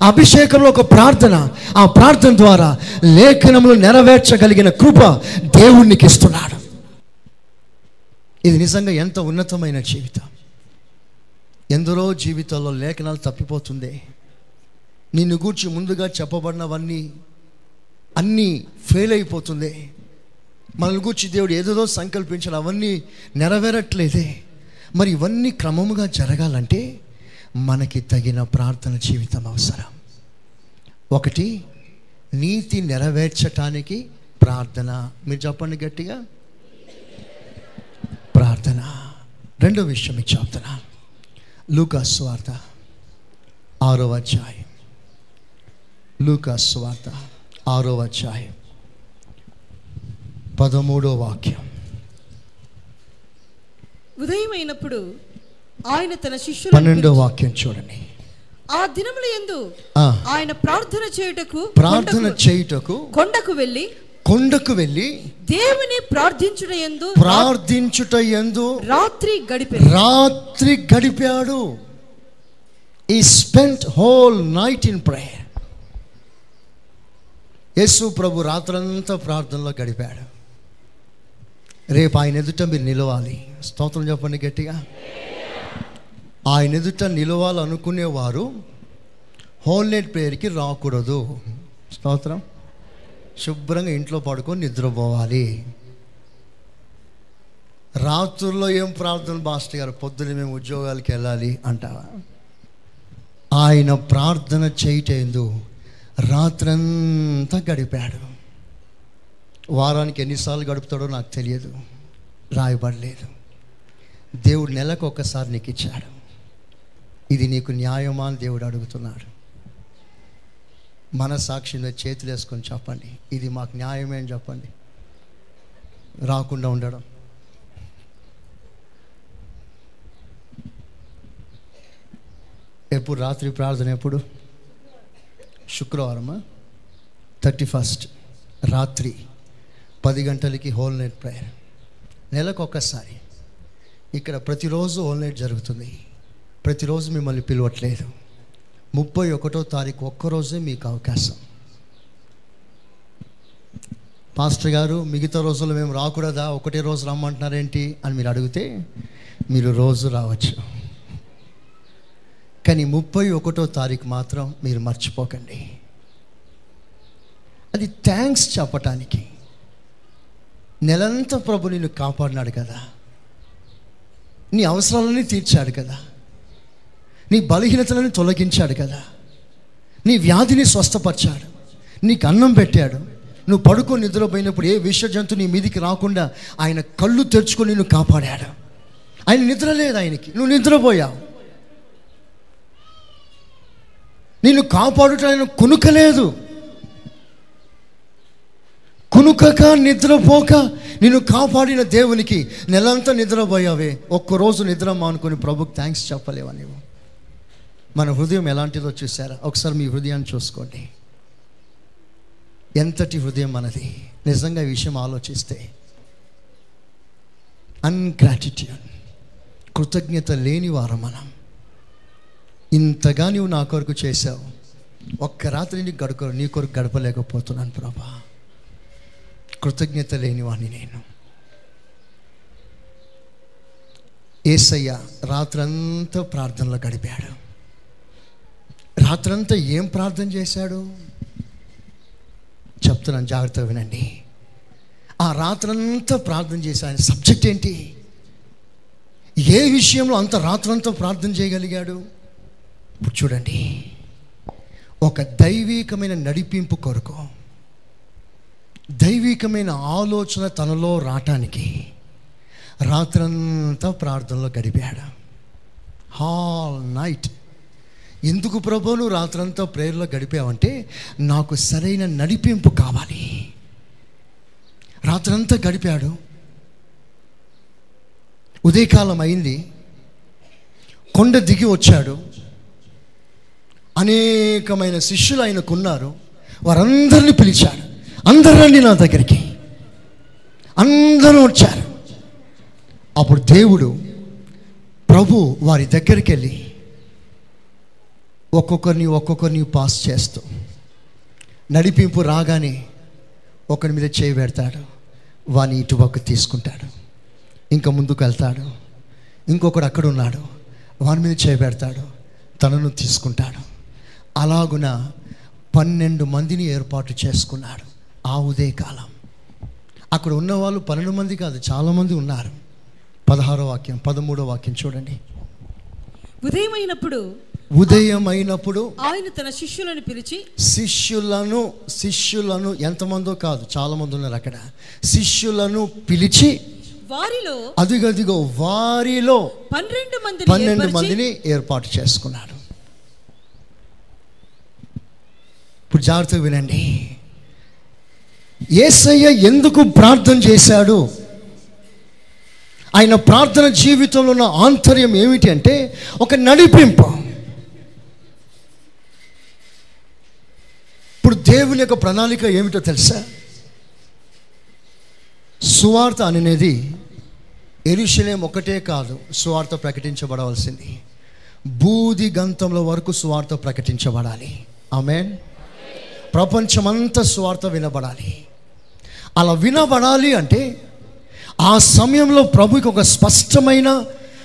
అభిషేకంలో ఒక ప్రార్థన. ఆ ప్రార్థన ద్వారా లేఖనములు నెరవేర్చగలిగిన కృప దేవునికి ఇస్తున్నాడు ఇది నిజంగా ఎంత ఉన్నతమైన జీవితం. ఎందరో జీవితాల్లో లేఖనాలు తప్పిపోతుంది నిన్ను గూర్చి ముందుగా చెప్పబడినవన్నీ అన్నీ ఫెయిల్ అయిపోతుంది మనల్ని గూర్చి దేవుడు ఏదేదో సంకల్పించిన అవన్నీ నెరవేరట్లేదే. మరి ఇవన్నీ క్రమముగా జరగాలంటే మనకి తగిన ప్రార్థన జీవితం అవసరం. ఒకటి నీతి నెరవేర్చటానికి ప్రార్థన. మీరు చెప్పండి గట్టిగా. ప్రార్థన. రెండో విషయం మీకు చెప్తున్నా. లూకాస్ వార్త ఆరో అధ్యాయం. లూకాస్ వార్త ఆరో అధ్యాయం. పదమూడో వాక్యం. ఉదయమైనప్పుడు ఆయన తన పన్నెండో శిష్యులను వాక్యం చూడండి. ఆ దినముల యందు ఆ, ఆయన ప్రార్థన చేయుటకు ప్రార్థన చేయుటకు కొండకు వెళ్ళి కొండకు వెళ్ళి దేవుని ప్రార్థించుట యందు ప్రార్థించుట ఎందు రాత్రి గడిపే రాత్రి గడిపాడు. He spent whole night in prayer యేసు ప్రభు రాత్రంతా ప్రార్థనలో గడిపాడు. రేపు ఆయన ఎదుట మీరు నిలవాలి. స్తోత్రం చెప్పండి గట్టిగా. ఆయన ఎదుట నిలవాలనుకునేవారు హోల్నైట్ ప్రేయర్కి రాకూడదు. స్తోత్రం. శుభ్రంగా ఇంట్లో పడుకొని నిద్రపోవాలి. రాత్రుల్లో ఏం ప్రార్థన? మాస్టర్ గారు పొద్దున మేము ఉద్యోగాలకు వెళ్ళాలి అంటావా? ఆయన ప్రార్థన చేయటేందు రాత్రంతా గడిపాడు. వారానికి ఎన్నిసార్లు గడుపుతాడో నాకు తెలియదు. రాయబడలేదు. దేవుడు నెలకు ఒక్కసారి నీకు ఇచ్చాడు ఇది నీకు న్యాయమా అని దేవుడు అడుగుతున్నాడు. మన సాక్షి చేతులు వేసుకొని చెప్పండి. ఇది మాకు న్యాయమే అని చెప్పండి. రాకుండా ఉండడం. ఎప్పుడు? రాత్రి ప్రార్థన ఎప్పుడు? శుక్రవారమా? Thirty first. రాత్రి పది గంటలకి హోల్ నైట్ ప్రేయర్. నెలకు ఒక్కసారి ఇక్కడ ప్రతిరోజు హోల్ నైట్ జరుగుతుంది. ప్రతిరోజు మిమ్మల్ని పిలవట్లేదు. ముప్పై ఒకటో తారీఖు ఒక్కరోజే మీకు అవకాశం. పాస్టర్ గారు మిగతా రోజుల్లో మేము రాకూడదా? ఒకటే రోజు రమ్మంటున్నారేంటి అని మీరు అడిగితే మీరు రోజు రావచ్చు. కానీ ముప్పై ఒకటో తారీఖు మాత్రం మీరు మర్చిపోకండి. అది థ్యాంక్స్ చెప్పటానికి. నెలంతా ప్రభు నిన్ను కాపాడినాడు కదా. నీ అవసరాలన్నీ తీర్చాడు కదా. నీ బలహీనతలను తొలగించాడు కదా. నీ వ్యాధిని స్వస్థపరిచాడు. నీకు అన్నం పెట్టాడు. నువ్వు పడుకో నిద్రపోయినప్పుడు ఏ విష జంతు నీ మీదికి రాకుండా ఆయన కళ్ళు తెరుచుకొని నిన్ను కాపాడాడు. ఆయన నిద్ర లేదు ఆయనకి. నువ్వు నిద్రపోయావు. నిన్ను కాపాడుట ఆయన కునుకలేదు. కునుకక నిద్రపోక నిన్ను కాపాడిన దేవునికి నెలంతా నిద్రపోయావే. ఒక్కరోజు నిద్ర మానుకొని ప్రభుకి థ్యాంక్స్ చెప్పలేవా నీవు? మన హృదయం ఎలాంటిదో చూసారా ఒకసారి మీ హృదయాన్ని చూసుకోండి. ఎంతటి హృదయం మనది నిజంగా ఈ విషయం ఆలోచిస్తే అన్గ్రాటిట్యూడ్ కృతజ్ఞత లేని వారం మనం. ఇంతగా నువ్వు నా కొరకు చేశావు. ఒక్క రాత్రి నీకు గడుక నీ కొరకు గడపలేకపోతున్నాను ప్రభా. కృతజ్ఞత లేని నేను. ఏసయ్య రాత్రంతా ప్రార్థనలో గడిపాడు. రాత్రంతా ఏం ప్రార్థన చేశాడు? చెప్తున్నాను జాగ్రత్తగా వినండి. ఆ రాత్రంతా ప్రార్థన చేశాడు ఆయన సబ్జెక్ట్ ఏంటి? ఏ విషయంలో అంత రాత్రంతా ప్రార్థన చేయగలిగాడు? ఇప్పుడు చూడండి. ఒక దైవీకమైన నడిపింపు కొరకు దైవికమైన ఆలోచన తనలో రావటానికి రాత్రంతా ప్రార్థనలో గడిపాడు. హాల్ నైట్ ఎందుకు ప్రభు నువ్వు రాత్రంతా ప్రేయర్లో గడిపావంటే నాకు సరైన నడిపింపు కావాలి. రాత్రంతా గడిపాడు. ఉదయకాలం అయింది. కొండ దిగి వచ్చాడు. అనేకమైన శిష్యులు ఆయనకున్నారు. వారందరిని పిలిచాడు. అందరూ రండి నా దగ్గరికి. అందరూ వచ్చారు. అప్పుడు దేవుడు ప్రభు వారి దగ్గరికి వెళ్ళి ఒక్కొక్కరిని ఒక్కొక్కరిని పాస్ చేస్తూ నడిపింపు రాగానే ఒకరి మీద చేయి పెడతాడు. వాని ఇటుపక్క తీసుకుంటాడు. ఇంకా ముందుకు వెళ్తాడు. ఇంకొకడు అక్కడ ఉన్నాడు. వాని మీద చేయి పెడతాడు. తనను తీసుకుంటాడు. అలాగున పన్నెండు మందిని ఏర్పాటు చేసుకున్నాడు ఆ ఉదయకాలం అక్కడ ఉన్నవాళ్ళు పన్నెండు మంది కాదు చాలామంది ఉన్నారు. పదహారో వాక్యం పదమూడో వాక్యం చూడండి. ఉదయమైనప్పుడు ఉదయం అయినప్పుడు ఆయన తన శిష్యులను పిలిచి శిష్యులను శిష్యులను ఎంతమందో కాదు చాలా మంది ఉన్నారు అక్కడ. శిష్యులను పిలిచి వారిలో అదిగదిగో వారిలో పన్నెండు మందిని పన్నెండు మందిని ఏర్పాటు చేసుకున్నాడు. ఇప్పుడు జాగ్రత్తగా వినండి. ఏసయ్య ఎందుకు ప్రార్థన చేశాడు? ఆయన ప్రార్థన జీవితంలో ఉన్న ఆంతర్యం ఏమిటి అంటే ఒక నడిపింపు. ఇప్పుడు దేవుని యొక్క ప్రణాళిక ఏమిటో తెలుసా? సువార్త అనేది ఎరుషలేం ఒకటే కాదు సువార్త ప్రకటించబడవలసింది. బూది గంతంలో వరకు సువార్త ప్రకటించబడాలి. ఆమెన్? ప్రపంచమంతా సువార్త వినబడాలి. అలా వినబడాలి అంటే ఆ సమయంలో ప్రభుకి ఒక స్పష్టమైన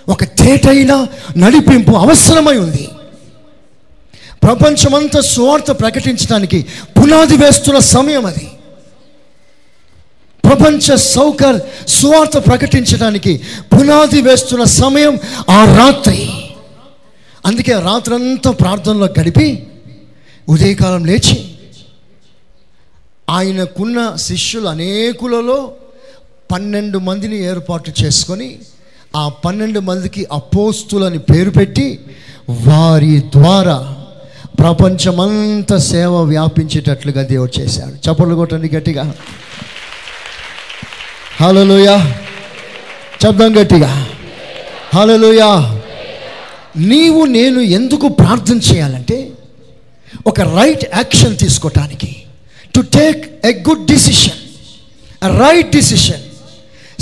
ఒక తేటైన నడిపింపు అవసరమై ఉంది. ప్రపంచమంతా సువార్త ప్రకటించడానికి పునాది వేస్తున్న సమయం అది. ప్రపంచ సౌకర్ సువార్త ప్రకటించడానికి పునాది వేస్తున్న సమయం ఆ రాత్రి. అందుకే రాత్రంతా ప్రార్థనలో గడిపి ఉదయకాలం లేచి ఆయనకున్న శిష్యులు అనేకులలో పన్నెండు మందిని ఏర్పాటు చేసుకొని ఆ పన్నెండు మందికి అపోస్తులని పేరు పెట్టి వారి ద్వారా ప్రపంచమంతా సేవ వ్యాపించేటట్లుగా దేవుడు చేశాడు. చప్పట్లు కొట్టండి గట్టిగా. హలోయా చెప్దాం గట్టిగా. హలోయా నీవు నేను ఎందుకు ప్రార్థన చేయాలంటే ఒక రైట్ యాక్షన్ తీసుకోవటానికి to take a good decision right decision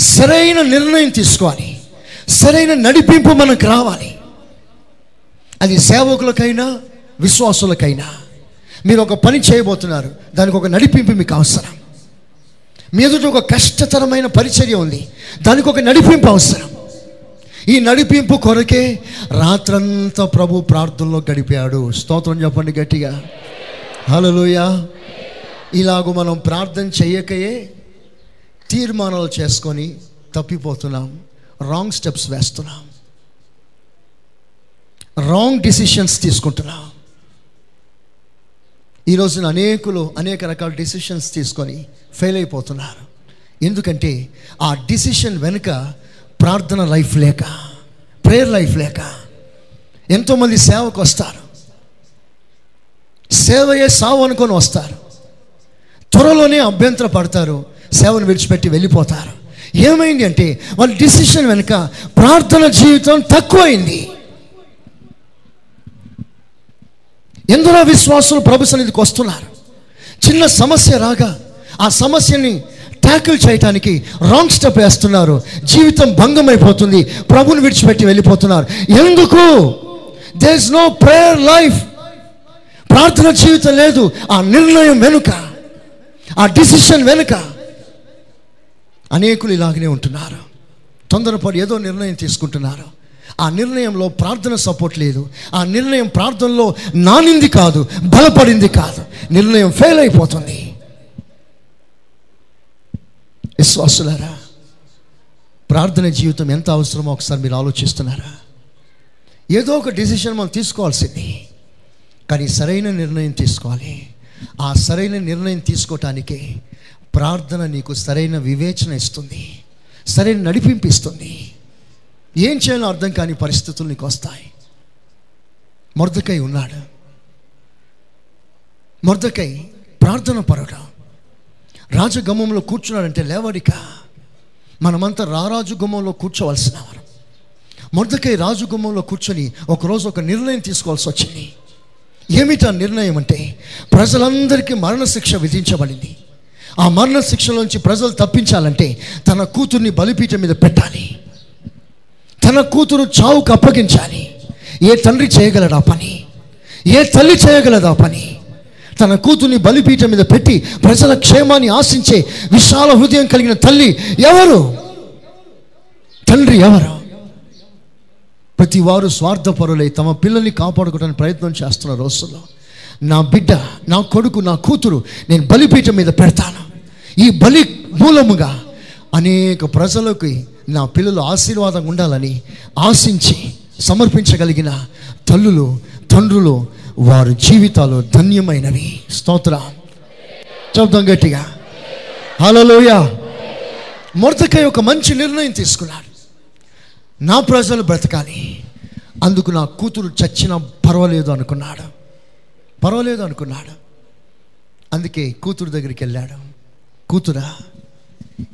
సరైన నిర్ణయం తీసుకోవాలి. సరైన నడిపింపు మనకు రావాలి. అది సేవకులకైనా విశ్వాసులకైనా మీరు ఒక పని చేయబోతున్నారు దానికి ఒక నడిపింపు మీకు అవసరం. మీ ఎదుట ఒక కష్టతరమైన పరిచర్య ఉంది దానికి ఒక నడిపింపు అవసరం. ఈ నడిపింపు కొరకే రాత్రంతా ప్రభు ప్రార్థనలో గడిపాడు. స్తోత్రం చెప్పండి గట్టిగా. హలోయ ఇలాగ మనం ప్రార్థన చేయకయే తీర్మానాలు చేసుకొని తప్పిపోతున్నాం రాంగ్ స్టెప్స్ వేస్తున్నాం. రాంగ్ డిసిషన్స్ తీసుకుంటున్నాం. ఈ రోజున అనేకులు అనేక రకాల డిసిషన్స్ తీసుకొని ఫెయిల్ అయిపోతున్నారు. ఎందుకంటే ఆ డిసిషన్ వెనుక ప్రార్థన లైఫ్ లేక ప్రేయర్ లైఫ్ లేక ఎంతోమంది సేవకు వస్తారు. సేవయే సావు అనుకొని వస్తారు. త్వరలోనే అభ్యంతర పడతారు సేవను విడిచిపెట్టి వెళ్ళిపోతారు. ఏమైంది అంటే వాళ్ళ డిసిషన్ వెనుక ప్రార్థన జీవితం తక్కువైంది. ఎందరో విశ్వాసులు ప్రభు సన్నిధికి వస్తున్నారు? చిన్న సమస్య రాగా ఆ సమస్యని ట్యాకిల్ చేయటానికి రాంగ్ స్టెప్ వేస్తున్నారు. జీవితం భంగమైపోతుంది. ప్రభుని విడిచిపెట్టి వెళ్ళిపోతున్నారు. ఎందుకు? There is no prayer life ప్రార్థన జీవితం లేదు. ఆ నిర్ణయం వెనుక ఆ డిసిషన్ వెనుక అనేకులు ఇలాగనే ఉంటున్నారు. తొందరపడి ఏదో నిర్ణయం తీసుకుంటున్నారు. ఆ నిర్ణయంలో ప్రార్థన సపోర్ట్ లేదు. ఆ నిర్ణయం ప్రార్థనలో నానింది కాదు బలపడింది కాదు. నిర్ణయం ఫెయిల్ అయిపోతుంది. విశ్వాసులారా ప్రార్థన జీవితం ఎంత అవసరమో ఒకసారి మీరు ఆలోచిస్తున్నారా? ఏదో ఒక డిసిషన్ మనం తీసుకోవాల్సింది. కానీ సరైన నిర్ణయం తీసుకోవాలి. ఆ సరైన నిర్ణయం తీసుకోవటానికే ప్రార్థన నీకు సరైన వివేచన ఇస్తుంది. సరైన నడిపింపు ఇస్తుంది. ఏం చేయాలో అర్థం కాని పరిస్థితులు నీకు వస్తాయి. మొరదకై ఉన్నాడు. మొరదకై ప్రార్థన పరుడు. రాజగమ్మంలో కూర్చున్నాడంటే లేవడిక. మనమంతా రారాజు గుమ్మంలో కూర్చోవలసిన వారు. మొరదకై రాజుగుమ్మంలో కూర్చొని ఒకరోజు ఒక నిర్ణయం తీసుకోవాల్సి వచ్చింది. ఏమిటా నిర్ణయం అంటే? ప్రజలందరికీ మరణశిక్ష విధించబడింది. ఆ మరణశిక్షలోంచి ప్రజలు తప్పించాలంటే తన కూతుర్ని బలిపీఠం మీద పెట్టాలి. తన కూతురు చావుకు అప్పగించాలి. ఏ తండ్రి చేయగలడా పని? ఏ తల్లి చేయగలదా పని? తన కూతుర్ని బలిపీఠం మీద పెట్టి ప్రజల క్షేమాన్ని ఆశించే విశాల హృదయం కలిగిన తల్లి ఎవరు? తండ్రి ఎవరు? ప్రతి వారు స్వార్థపరులై తమ పిల్లల్ని కాపాడుకోవడానికి ప్రయత్నం చేస్తున్న రోజుల్లో నా బిడ్డ నా కొడుకు నా కూతురు నేను బలిపీఠం మీద పెడతాను. ఈ బలి మూలముగా అనేక ప్రజలకి నా పిల్లలు ఆశీర్వాదం ఉండాలని ఆశించి సమర్పించగలిగిన తల్లులు తండ్రులు వారి జీవితాలు ధన్యమైనవి. స్తోత్ర. చెప్దాం గట్టిగా. హలోయ మొరతకై ఒక మంచి నిర్ణయం తీసుకున్నాడు. నా ప్రజలు బ్రతకాలి. అందుకు నా కూతురు చచ్చినా పర్వాలేదు అనుకున్నాడు. పర్వాలేదు అనుకున్నాడు. అందుకే కూతురు దగ్గరికి వెళ్ళాడు. కూతురా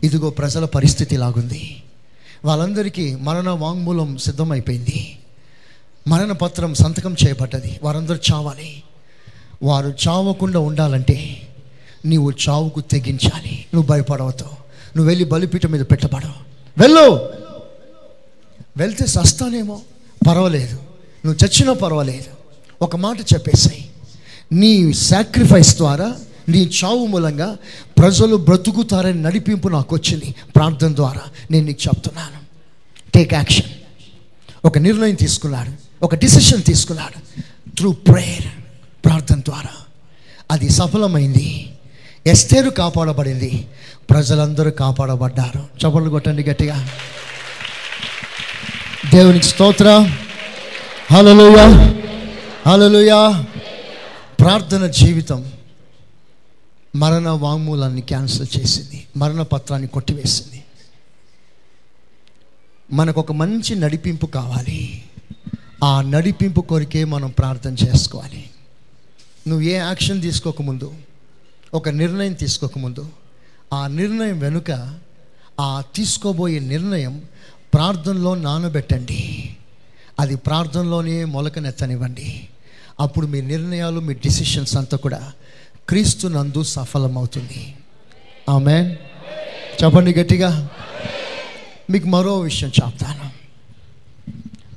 ఇదిగో ప్రజల పరిస్థితి ఇలాగుంది. వాళ్ళందరికీ మరణ వాంగ్మూలం సిద్ధమైపోయింది. మరణ పత్రం సంతకం చేయబడ్డది. వారందరూ చావాలి. వారు చావకుండా ఉండాలంటే నీవు చావుకు తెగించాలి. నువ్వు భయపడవద్దు. నువ్వు వెళ్ళి బలిపీఠం మీద పెట్టబడవు వెళ్ళు. వెళ్తే సస్తానేమో. పర్వాలేదు. నువ్వు చచ్చినా పర్వాలేదు. ఒక మాట చెప్పేసాయి నీ సాక్రిఫైస్ ద్వారా నీ చావు మూలంగా ప్రజలు బ్రతుకుతారని నడిపింపు నాకు వచ్చింది. ప్రార్థన ద్వారా నేను నీకు చెప్తున్నాను. టేక్ యాక్షన్ ఒక నిర్ణయం తీసుకున్నాడు. ఒక డిసిషన్ తీసుకున్నాడు. త్రూ ప్రేయర్ ప్రార్థన ద్వారా. అది సఫలమైంది. ఎస్తేరు కాపాడబడింది. ప్రజలందరూ కాపాడబడ్డారు. చపలు కొట్టండి గట్టిగా. దేవునికి స్తోత్ర. హలలుయా హలలుయా ప్రార్థన జీవితం. మరణ వాంగ్మూలాన్ని క్యాన్సిల్ చేసింది. మరణ పత్రాన్ని కొట్టివేసింది. మనకు ఒక మంచి నడిపింపు కావాలి. ఆ నడిపింపు కొరికే మనం ప్రార్థన చేసుకోవాలి. నువ్వు ఏ యాక్షన్ తీసుకోకముందు ఒక నిర్ణయం తీసుకోకముందు ఆ నిర్ణయం వెనుక ఆ తీసుకోబోయే నిర్ణయం ప్రార్థనలో నానబెట్టండి. అది ప్రార్థనలోనే మొలకనెత్తనివ్వండి అప్పుడు మీ నిర్ణయాలు మీ డిసిషన్స్ అంతా కూడా క్రీస్తు నందు సఫలమవుతుంది. ఆమె చెప్పండి గట్టిగా. మీకు మరో విషయం చెప్తాను.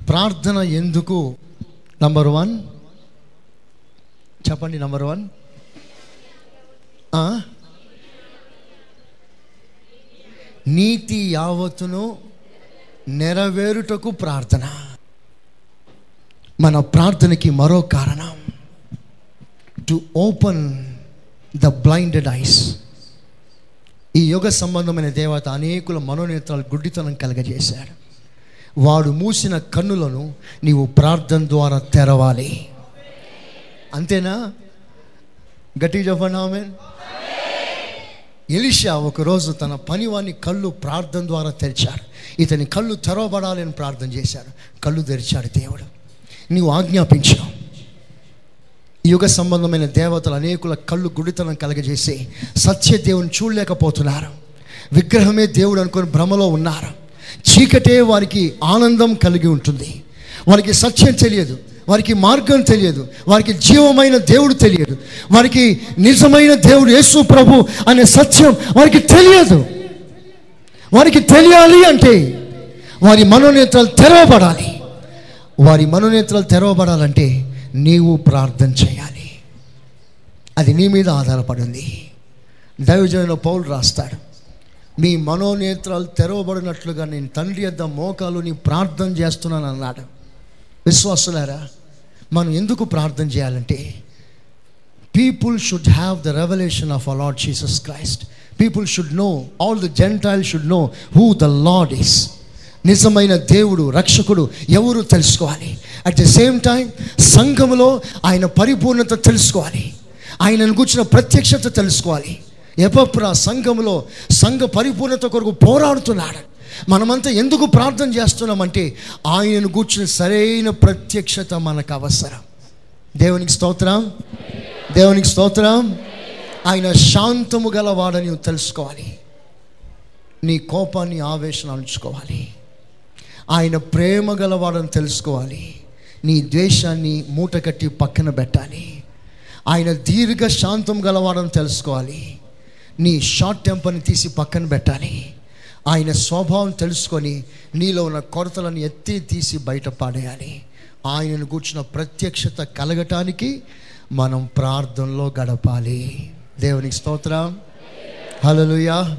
ప్రార్థన ఎందుకు నంబర్ వన్? చెప్పండి నంబర్ వన్. నీతి యావత్తును నెరవేరుటకు ప్రార్థన. మన ప్రార్థనకి మరో కారణం. To open the blinded eyes ఈ యోగ సంబంధమైన దేవత అనేకుల మనోనేత్రాలు గుడ్డితనం కలగజేశాడు వాడు మూసిన కన్నులను నీవు ప్రార్థన ద్వారా తెరవాలి. అంతేనా? గట్టి చెప్పండి ఆమె ఎలిషా ఒకరోజు తన పనివాని కళ్ళు ప్రార్థన ద్వారా తెరిచాడు ఇతని కళ్ళు తెరవబడాలని ప్రార్థన చేశాడు కళ్ళు తెరిచాడు దేవుడు. నీవు ఆజ్ఞాపించావు యుగ సంబంధమైన దేవతలు అనేకుల కళ్ళు గుడితనం కలగజేసి సత్య దేవుని చూడలేకపోతున్నారు. విగ్రహమే దేవుడు అనుకుని భ్రమలో ఉన్నారు. చీకటే వారికి ఆనందం కలిగి ఉంటుంది. వారికి సత్యం తెలియదు. వారికి మార్గం తెలియదు. వారికి జీవమైన దేవుడు తెలియదు. వారికి నిజమైన దేవుడు యేసు ప్రభు అనే సత్యం వారికి తెలియదు. వారికి తెలియాలి అంటే వారి మనోనేత్రాలు తెరవబడాలి. వారి మనోనేత్రాలు తెరవబడాలంటే నీవు ప్రార్థన చేయాలి. అది నీ మీద ఆధారపడింది దైవజనుల పౌలు రాస్తాడు మీ మనోనేత్రాలు తెరవబడినట్లుగా నేను తండ్రి యొద్ద మోకాలు నీ ప్రార్థన చేస్తున్నాను అన్నాడు. విశ్వాసులారా మనం ఎందుకు ప్రార్థన చేయాలంటే people should have the revelation of a Lord Jesus Christ people should know all the gentile should know who the Lord is నిజమైన దేవుడు రక్షకుడు ఎవరు తెలుసుకోవాలి? అట్ ద సేమ్ టైం సంఘములో ఆయన పరిపూర్ణత తెలుసుకోవాలి. ఆయనను కూర్చున్న ప్రత్యక్షత తెలుసుకోవాలి. ఎపప్రా సంఘములో సంఘ పరిపూర్ణత కొరకు పోరాడుతున్నాడు. మనమంతా ఎందుకు ప్రార్థన చేస్తున్నామంటే ఆయనను కూర్చుని సరైన ప్రత్యక్షత మనకు అవసరం. దేవునికి స్తోత్రం. దేవునికి స్తోత్రం. ఆయన శాంతము గలవాడని తెలుసుకోవాలి. నీ కోపాన్ని ఆవేశం ఉంచుకోవాలి. ఆయన ప్రేమ గలవాడని తెలుసుకోవాలి. నీ ద్వేషాన్ని మూట కట్టి పక్కన పెట్టాలి. ఆయన దీర్ఘ శాంతం గలవాడని తెలుసుకోవాలి. నీ షార్ట్ టెంపర్ని తీసి పక్కన పెట్టాలి. ఆయన స్వభావం తెలుసుకొని నీలో ఉన్న కొరతలను ఎత్తి తీసి బయట పాడేయాలి. ఆయనను కూర్చున్న ప్రత్యక్షత కలగటానికి మనం ప్రార్థనలో గడపాలి. దేవునికి స్తోత్రం. హల్లెలూయా.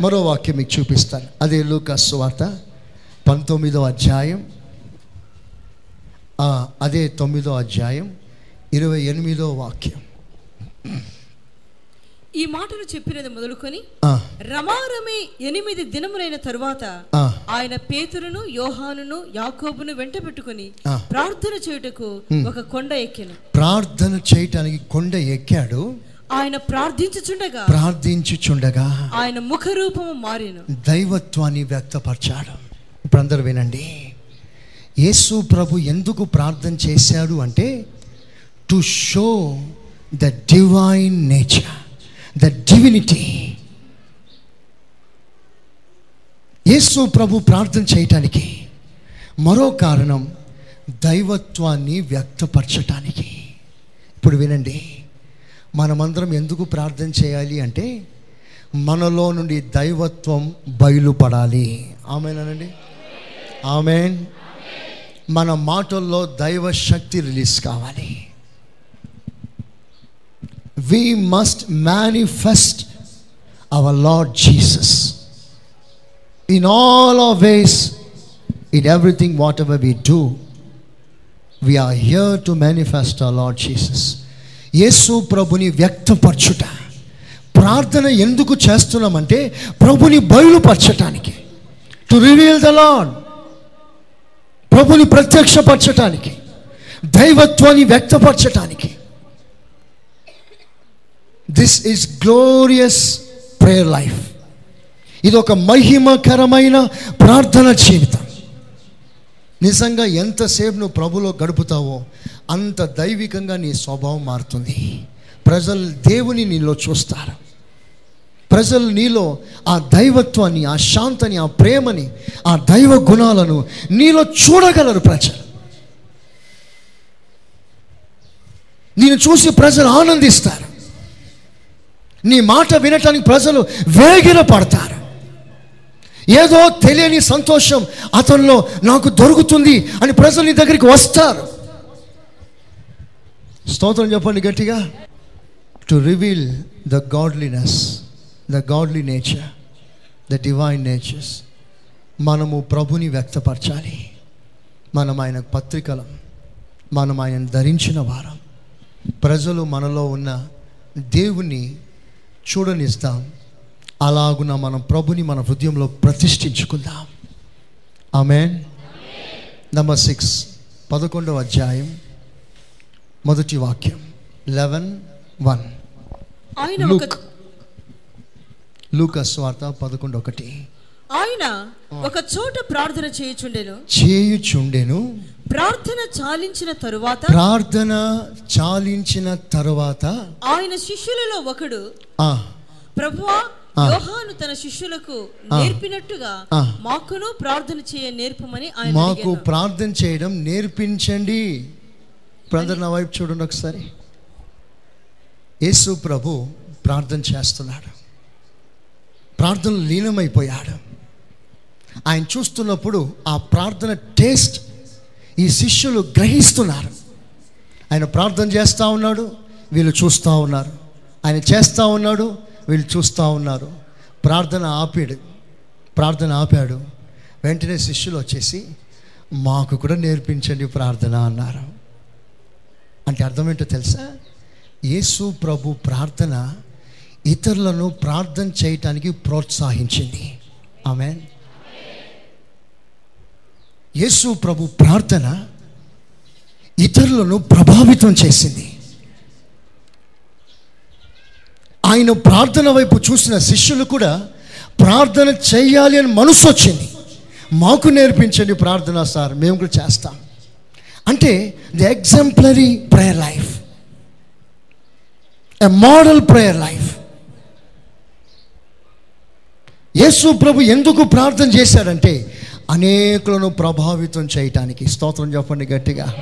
మరో వాక్యం మీకు చూపిస్తాను. అదే లూకాస్ వార్త. పంతొమ్మిదో అధ్యాయం. ఆ, అదే తొమ్మిదో అధ్యాయం ఇరవై ఎనిమిదో వాక్యం. ఈ మాటలు చెప్పినది మొదలుకొని రమారమి ఎనిమిది దినములైన తరువాత ఆయన పేతురును యోహానును యాకోబును వెంట పెట్టుకుని. ప్రార్థన చేయుటకు ఒక కొండ ఎక్కెను. ప్రార్థన చేయటానికి కొండ ఎక్కాడు. ఆయన ప్రార్థించుచుండగా ప్రార్థించుచుండగా ఆయన ముఖ రూపము మారెను. దైవత్వాన్ని వ్యక్తపరచాడు. ఇప్పుడు అందరూ వినండి. యేసు ప్రభు ఎందుకు ప్రార్థన చేశాడు అంటే to show the divine nature the divinity యేసు ప్రభు ప్రార్థన చేయటానికి మరో కారణం దైవత్వాన్ని వ్యక్తపరచటానికి. ఇప్పుడు వినండి. మనమందరం ఎందుకు ప్రార్థన చేయాలి అంటే మనలో నుండి దైవత్వం బయలుపడాలి. ఆమెనండి ఆమె మన మాటల్లో దైవ శక్తి రిలీజ్ కావాలి. We must manifest our Lord Jesus in all of ways in everything whatever we do we are here to manifest our Lord Jesus యేసు ప్రభుని వ్యక్తపరచుట. ప్రార్థన ఎందుకు చేస్తున్నామంటే ప్రభుని బయలుపరచటానికి. టు రివీల్ ద లాడ్ ప్రభుని ప్రత్యక్షపరచటానికి దైవత్వాన్ని వ్యక్తపరచటానికి. This is glorious prayer life ఇది ఒక మహిమకరమైన ప్రార్థన జీవితం. నిజంగా ఎంతసేపు నువ్వు ప్రభులో గడుపుతావో అంత దైవికంగా నీ స్వభావం మారుతుంది. ప్రజలు దేవుని నీలో చూస్తారు. ప్రజలు నీలో ఆ దైవత్వాన్ని ఆ శాంతని ఆ ప్రేమని ఆ దైవ గుణాలను నీలో చూడగలరు ప్రజలు. నేను చూసి ప్రజలు ఆనందిస్తారు. నీ మాట వినటానికి ప్రజలు వేగిర పడతారు ఏదో తెలియని సంతోషం అతనిలో నాకు దొరుకుతుంది అని ప్రజలు నీ దగ్గరికి వస్తారు. స్తోత్రం చెప్పండి గట్టిగా. To reveal the godliness the godly nature the divine natures మనము ప్రభుని వ్యక్తపరచాలి. మనం ఆయన పత్రికలం మనం ఆయన ధరించిన వారం. ప్రజలు మనలో ఉన్న దేవుని చూడనిస్తాం. అలాగున మనం ప్రభుని మన హృదయంలో ప్రతిష్ఠించుకుందాం. ఆమె నంబర్ సిక్స్ పదకొండవ అధ్యాయం మొదటి వాక్యం లెవెన్ వన్ ఆయన ఒక లూక్ లూకస్ వార్త పదకొండు ఒకటి ఆయన ఒక చోట ప్రార్థన చేయుచుండెను. చేయుచుండెను. ప్రార్థన చాలించిన తరువాత ప్రార్థన చాలించిన తరువాత ఆయన శిష్యులలో ఒకడు ఆ, ప్రభువా. యోహాను తన శిష్యులకు నేర్పినట్టుగా. మాకును ప్రార్థన చేయ నేర్పమని ఆయన మాకు. ప్రార్థన చేయడం నేర్పించండి. బ్రదర్ నా వైపు చూడండి ఒకసారి. యేసు ప్రభు ప్రార్థన చేస్తున్నాడు. ప్రార్థన లీనమైపోయాడు. ఆయన చూస్తున్నప్పుడు ఆ ప్రార్థన టేస్ట్ ఈ శిష్యులు గ్రహిస్తున్నారు. ఆయన ప్రార్థన చేస్తూ ఉన్నాడు వీళ్ళు చూస్తూ ఉన్నారు. ఆయన చేస్తూ ఉన్నాడు వీళ్ళు చూస్తూ ఉన్నారు. ప్రార్థన ఆపాడు ప్రార్థన ఆపాడు. వెంటనే శిష్యులు వచ్చేసి మాకు కూడా నేర్పించండి ప్రార్థన అన్నారు. అంటే అర్థం ఏంటో తెలుసా? యేసు ప్రభు ప్రార్థన ఇతరులను ప్రార్థన చేయటానికి ప్రోత్సహించింది. ఆమె యేసు ప్రభు ప్రార్థన ఇతరులను ప్రభావితం చేసింది. ఆయన ప్రార్థన వైపు చూసిన శిష్యులు కూడా ప్రార్థన చేయాలి అని మనసు వచ్చింది. మాకు నేర్పించండి ప్రార్థన సార్ మేము కూడా చేస్తాం. అంటే the exemplary prayer life. A model prayer life. యేసు ప్రభు ఎందుకు ప్రార్థన చేశాడంటే అనేకులను ప్రభావితం చేయటానికి. స్తోత్రం చెప్పండి గట్టిగా.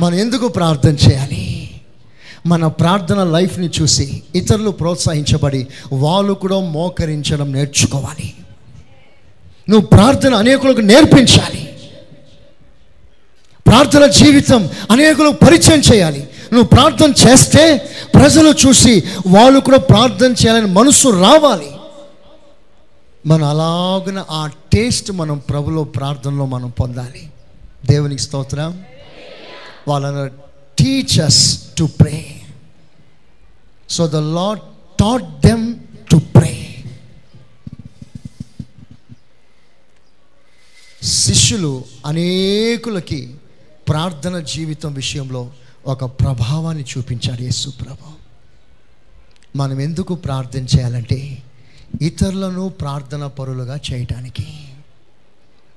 మనం ఎందుకు ప్రార్థన చేయాలి? మన ప్రార్థన లైఫ్ని చూసి ఇతరులు ప్రోత్సహించబడి వాళ్ళు కూడా మోకరించడం నేర్చుకోవాలి. నువ్వు ప్రార్థన అనేకులకు నేర్పించాలి. ప్రార్థన జీవితం అనేకులకు పరిచయం చేయాలి. నువ్వు ప్రార్థన చేస్తే ప్రజలు చూసి వాళ్ళు కూడా ప్రార్థన చేయాలని మనసు రావాలి. మనం అలాగున ఆ టేస్ట్ మనం ప్రభులో ప్రార్థనలో మనం పొందాలి. దేవునికి స్తోత్రం. వాళ్ళను teach us to pray so the Lord taught them to pray శిష్యులు అనేకులకి ప్రార్థన జీవితం విషయంలో ఒక ప్రభావాన్ని చూపించాడు యేసు ప్రభు మనం ఎందుకు ప్రార్థన చేయాలంటే ఇతరులను ప్రార్థన పరులుగా చేయటానికి.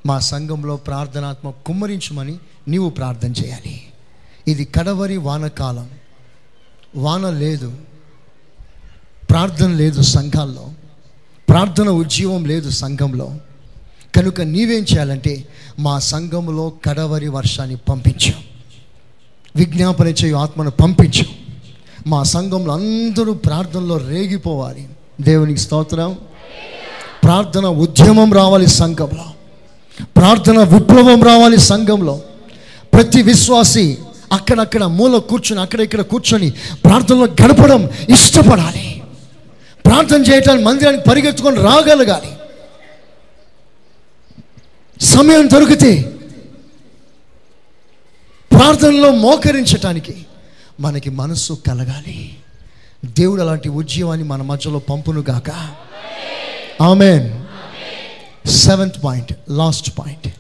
మా సంఘంలో ప్రార్థనాత్మ కుమ్మరించమని నీవు ప్రార్థన చేయాలి. ఇది కడవరి వానకాలం. వాన లేదు. ప్రార్థన లేదు సంఘాల్లో. ప్రార్థన ఉద్యమం లేదు సంఘంలో. కనుక నీవేం చేయాలంటే మా సంఘంలో కడవరి వర్షాన్ని పంపించు. విజ్ఞాపన చేయు ఆత్మను పంపించు. మా సంఘంలో అందరూ ప్రార్థనలో రేగిపోవాలి. దేవునికి స్తోత్రం. ప్రార్థన ఉద్యమం రావాలి సంఘంలో. ప్రార్థన విప్లవం రావాలి సంఘంలో. ప్రతి విశ్వాసి అక్కడక్కడ మూల కూర్చొని అక్కడ ఇక్కడ కూర్చొని ప్రార్థనలో గడపడం ఇష్టపడాలి. ప్రార్థన చేయటానికి మందిరానికి పరిగెత్తుకొని రాగలగాలి. సమయం దొరికితే ప్రార్థనలో మోకరించటానికి మనకి మనస్సు కలగాలి. దేవుడు అలాంటి ఉద్యమాన్ని మన మధ్యలో పంపును గాక. Amen seventh point last point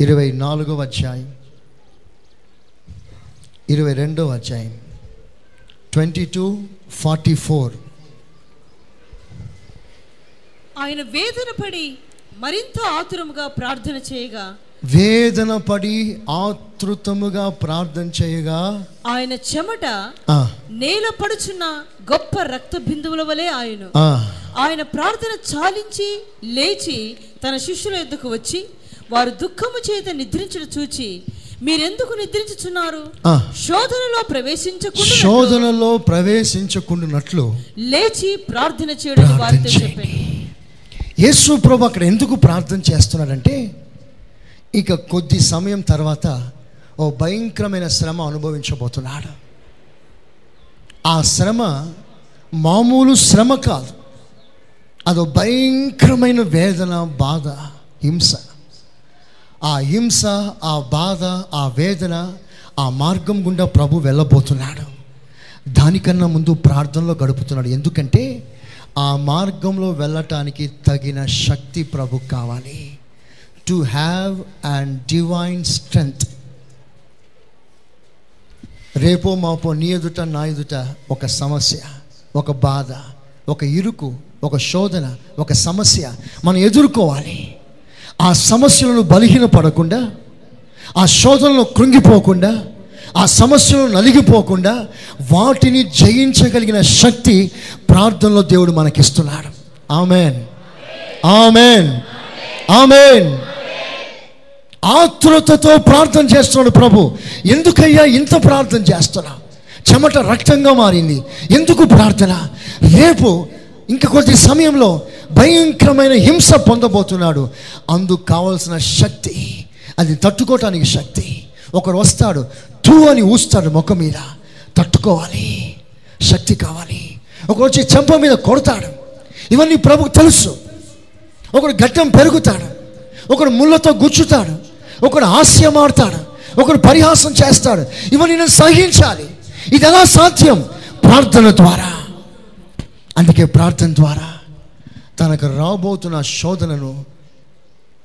ఇరవై నాలుగవ అధ్యాయం. ఇరవై రెండవ అధ్యాయం. ట్వంటీ టూ ఫార్టీ ఫోర్ ఆయన వేదన పడి మరింత ఆతురముగా ప్రార్థన చేయగా వేదన పడి ఆతృతముగా ప్రార్థన చేయగా ఆయన చెమట నేల పడుచున్న గొప్ప రక్త బిందువుల వలె ఆయన. ఆయన ప్రార్థన చాలించి లేచి తన శిష్యుల ఎద్దుకు వచ్చి వారు దుఃఖము చేత నిద్రించడం చూచి మీరెందుకు నిద్రించుచున్నారు. శోధనలో ప్రవేశించకుండా శోధనలో ప్రవేశించకుండానట్లు లేచి ప్రార్థన చేయడం వారితో చెప్పాను యేసు ప్రభు అక్కడ ఎందుకు ప్రార్థన చేస్తున్నాడంటే ఇక కొద్ది సమయం తర్వాత ఓ భయంకరమైన శ్రమ అనుభవించబోతున్నాడు. ఆ శ్రమ మామూలు శ్రమ కాదు. అదో భయంకరమైన వేదన బాధ హింస. ఆ హింస ఆ బాధ ఆ వేదన ఆ మార్గం గుండా ప్రభు వెళ్ళబోతున్నాడు. దానికన్నా ముందు ప్రార్థనలో గడుపుతున్నాడు. ఎందుకంటే ఆ మార్గంలో వెళ్ళటానికి తగిన శక్తి ప్రభు కావాలి. To have and divine strength రేపో మాపో నీ ఎదుట నా ఎదుట ఒక సమస్య ఒక బాధ ఒక ఇరుకు ఒక శోధన ఒక సమస్య మనం ఎదుర్కోవాలి. ఆ సమస్యలను బలహీనపడకుండా ఆ శోధనలో కృంగిపోకుండా ఆ సమస్యలు నలిగిపోకుండా వాటిని జయించగలిగిన శక్తి ప్రార్థనలో దేవుడు మనకిస్తున్నాడు. ఆమెన్. ఆమెన్. ఆమెన్. ఆతృతతో ప్రార్థన చేస్తున్నాడు ప్రభు. ఎందుకయ్యా ఇంత ప్రార్థన చేస్తున్నా? చెమట రక్తంగా మారింది. ఎందుకు ప్రార్థన? రేపు ఇంక కొద్ది సమయంలో భయంకరమైన హింస పొందబోతున్నాడు. అందుకు కావలసిన శక్తి అది తట్టుకోవటానికి శక్తి. ఒకడు వస్తాడు తూ అని ఊస్తాడు ముఖం మీద. తట్టుకోవాలి. శక్తి కావాలి. ఒకడు వచ్చి చెంప మీద కొడతాడు. ఇవన్నీ ప్రభుకు తెలుసు. ఒకడు గడ్డం పెరుగుతాడు. ఒకడు ముళ్ళతో గుచ్చుతాడు. ఒకడు హాస్యమాడతాడు ఒకడు పరిహాసం చేస్తాడు. ఇవన్నీ నేను సహించాలి. ఇది ఎలా సాధ్యం? ప్రార్థన ద్వారా. అందుకే ప్రార్థన ద్వారా తనకు రాబోతున్న శోధనను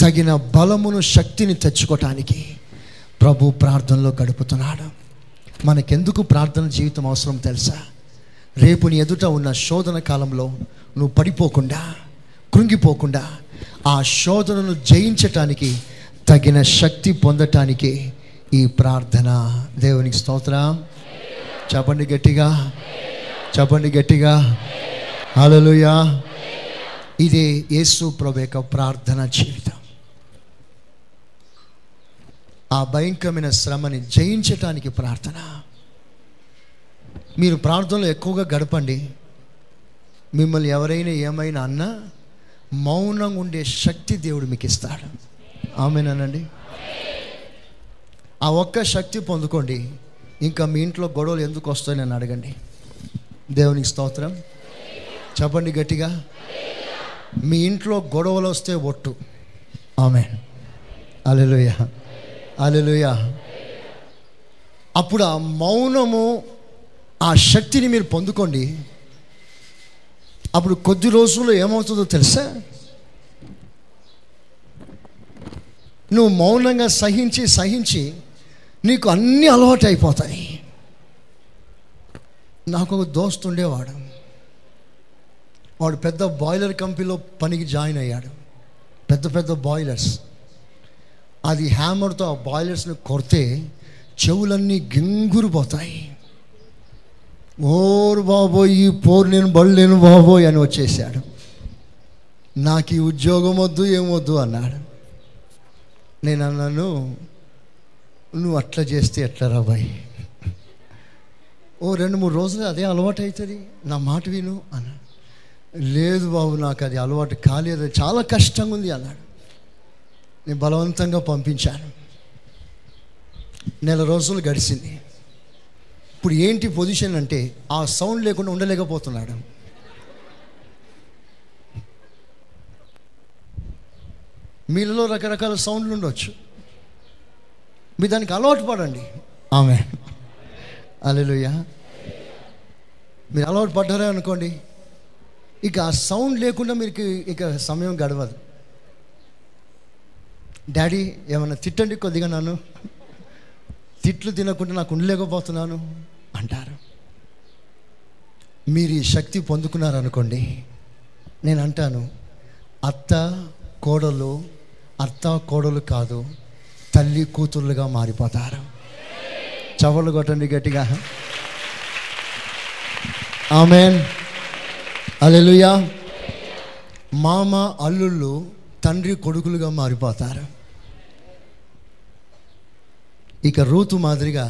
తగిన బలమును శక్తిని తెచ్చుకోవటానికి ప్రభు ప్రార్థనలో గడుపుతున్నాడు. మనకెందుకు ప్రార్థన జీవితం అవసరం తెలుసా? రేపు నీ ఎదుట ఉన్న శోధన కాలంలో నువ్వు పడిపోకుండా కృంగిపోకుండా ఆ శోధనను జయించటానికి తగిన శక్తి పొందటానికి ఈ ప్రార్థన దేవునికి స్తోత్ర. చెప్పండి గట్టిగా. చెప్పండి గట్టిగా. హల్లెలూయా. ఇదే యేసు ప్రభు యొక్క ప్రార్థన జీవితం. ఆ భయంకరమైన శ్రమని జయించటానికి ప్రార్థన. మీరు ప్రార్థనలో ఎక్కువగా గడపండి. మిమ్మల్ని ఎవరైనా ఏమైనా అన్నా మౌనంగా ఉండే శక్తి దేవుడు మీకు ఇస్తాడు. ఆమెనండి ఆ ఒక్క శక్తి పొందుకోండి. ఇంకా మీ ఇంట్లో గొడవలు ఎందుకు వస్తాయని నన్ను అడగండి. దేవునికి స్తోత్రం. చెప్పండి గట్టిగా. మీ ఇంట్లో గొడవలు వస్తే ఒట్టు. ఆమె అలెలుయ అలెలుయ అప్పుడు ఆ మౌనము ఆ శక్తిని మీరు పొందుకోండి. అప్పుడు కొద్ది రోజుల్లో ఏమవుతుందో తెలుసా? నువ్వు మౌనంగా సహించి సహించి నీకు అన్నీ అలవాటు అయిపోతాయి నాకు ఒక దోస్తు ఉండేవాడు. వాడు పెద్ద బాయిలర్ కంపెనీలో పనికి జాయిన్ అయ్యాడు. పెద్ద పెద్ద బాయిలర్స్. అది హ్యామర్తో ఆ బాయిలర్స్ని కొడితే చెవులన్నీ గింగురు పోతాయి. ఓరు బాబోయ్ ఈ పోరు నేను బళ్ళు బాబోయ్ అని వచ్చేసాడు. నాకు ఈ ఉద్యోగం వద్దు ఏమొద్దు అన్నాడు. నేను అన్నాను నువ్వు అట్లా చేస్తే ఎట్లా రాబాయి ఓ రెండు మూడు రోజులు అదే అలవాటు అవుతుంది నా మాట విను అన్నాడు. లేదు బాబు నాకు అది అలవాటు కాలేదు చాలా కష్టంగా ఉంది అన్నాడు. నేను బలవంతంగా పంపించాను. నెల రోజులు గడిచింది ఇప్పుడు ఏంటి పొజిషన్ అంటే ఆ సౌండ్ లేకుండా ఉండలేకపోతున్నాడు. మీలో రకరకాల సౌండ్లు ఉండొచ్చు. మీరు దానికి అలవాటు పడండి. ఆమె. అలెలుయ్య. మీరు అలవాటు పడ్డారే అనుకోండి. ఇక ఆ సౌండ్ లేకుండా మీకు ఇక సమయం గడవదు. డాడీ ఏమన్నా తిట్టండి కొద్దిగా నన్ను. తిట్లు తినకుండా నాకు ఉండలేకపోతున్నాను అంటారు. మీరు ఈ శక్తి పొందుకున్నారనుకోండి నేను అంటాను అత్త కోడలు అత్త కోడలు కాదు తల్లి కూతుర్లుగా మారిపోతారు. చవలు కొట్టండి గట్టిగా. ఆమెన్. అలెలుయా మామ అల్లుళ్ళు తండ్రి కొడుకులుగా మారిపోతారు. ఇక రూతు మాదిరిగా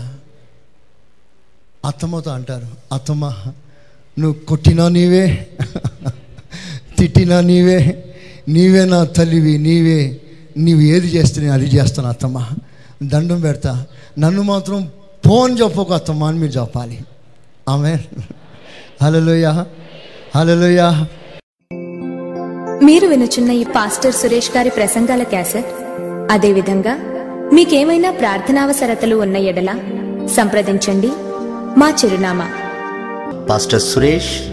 అత్తమ్మతో అంటారు అత్తమ్మ నువ్వు కొట్టినా నీవే తిట్టినా నీవే నీవే నా తల్లివి నీవే నీవు ఏది చేస్తే నేను అది చేస్తాను అత్తమ్మ. దండం పెడతా. నన్ను మాత్రం ఫోన్ చెప్పకు అత్తమ్మ అని మీరు చెప్పాలి. ఆమె హలోయ హలోయ మీరు వినుచున్న ఈ పాస్టర్ సురేష్ గారి ప్రసంగాల క్యాసెట్? అదేవిధంగా మీకేమైనా ప్రార్థనావసరతలు ఉన్న ఎడల సంప్రదించండి. మా చిరునామా. Pastor Suresh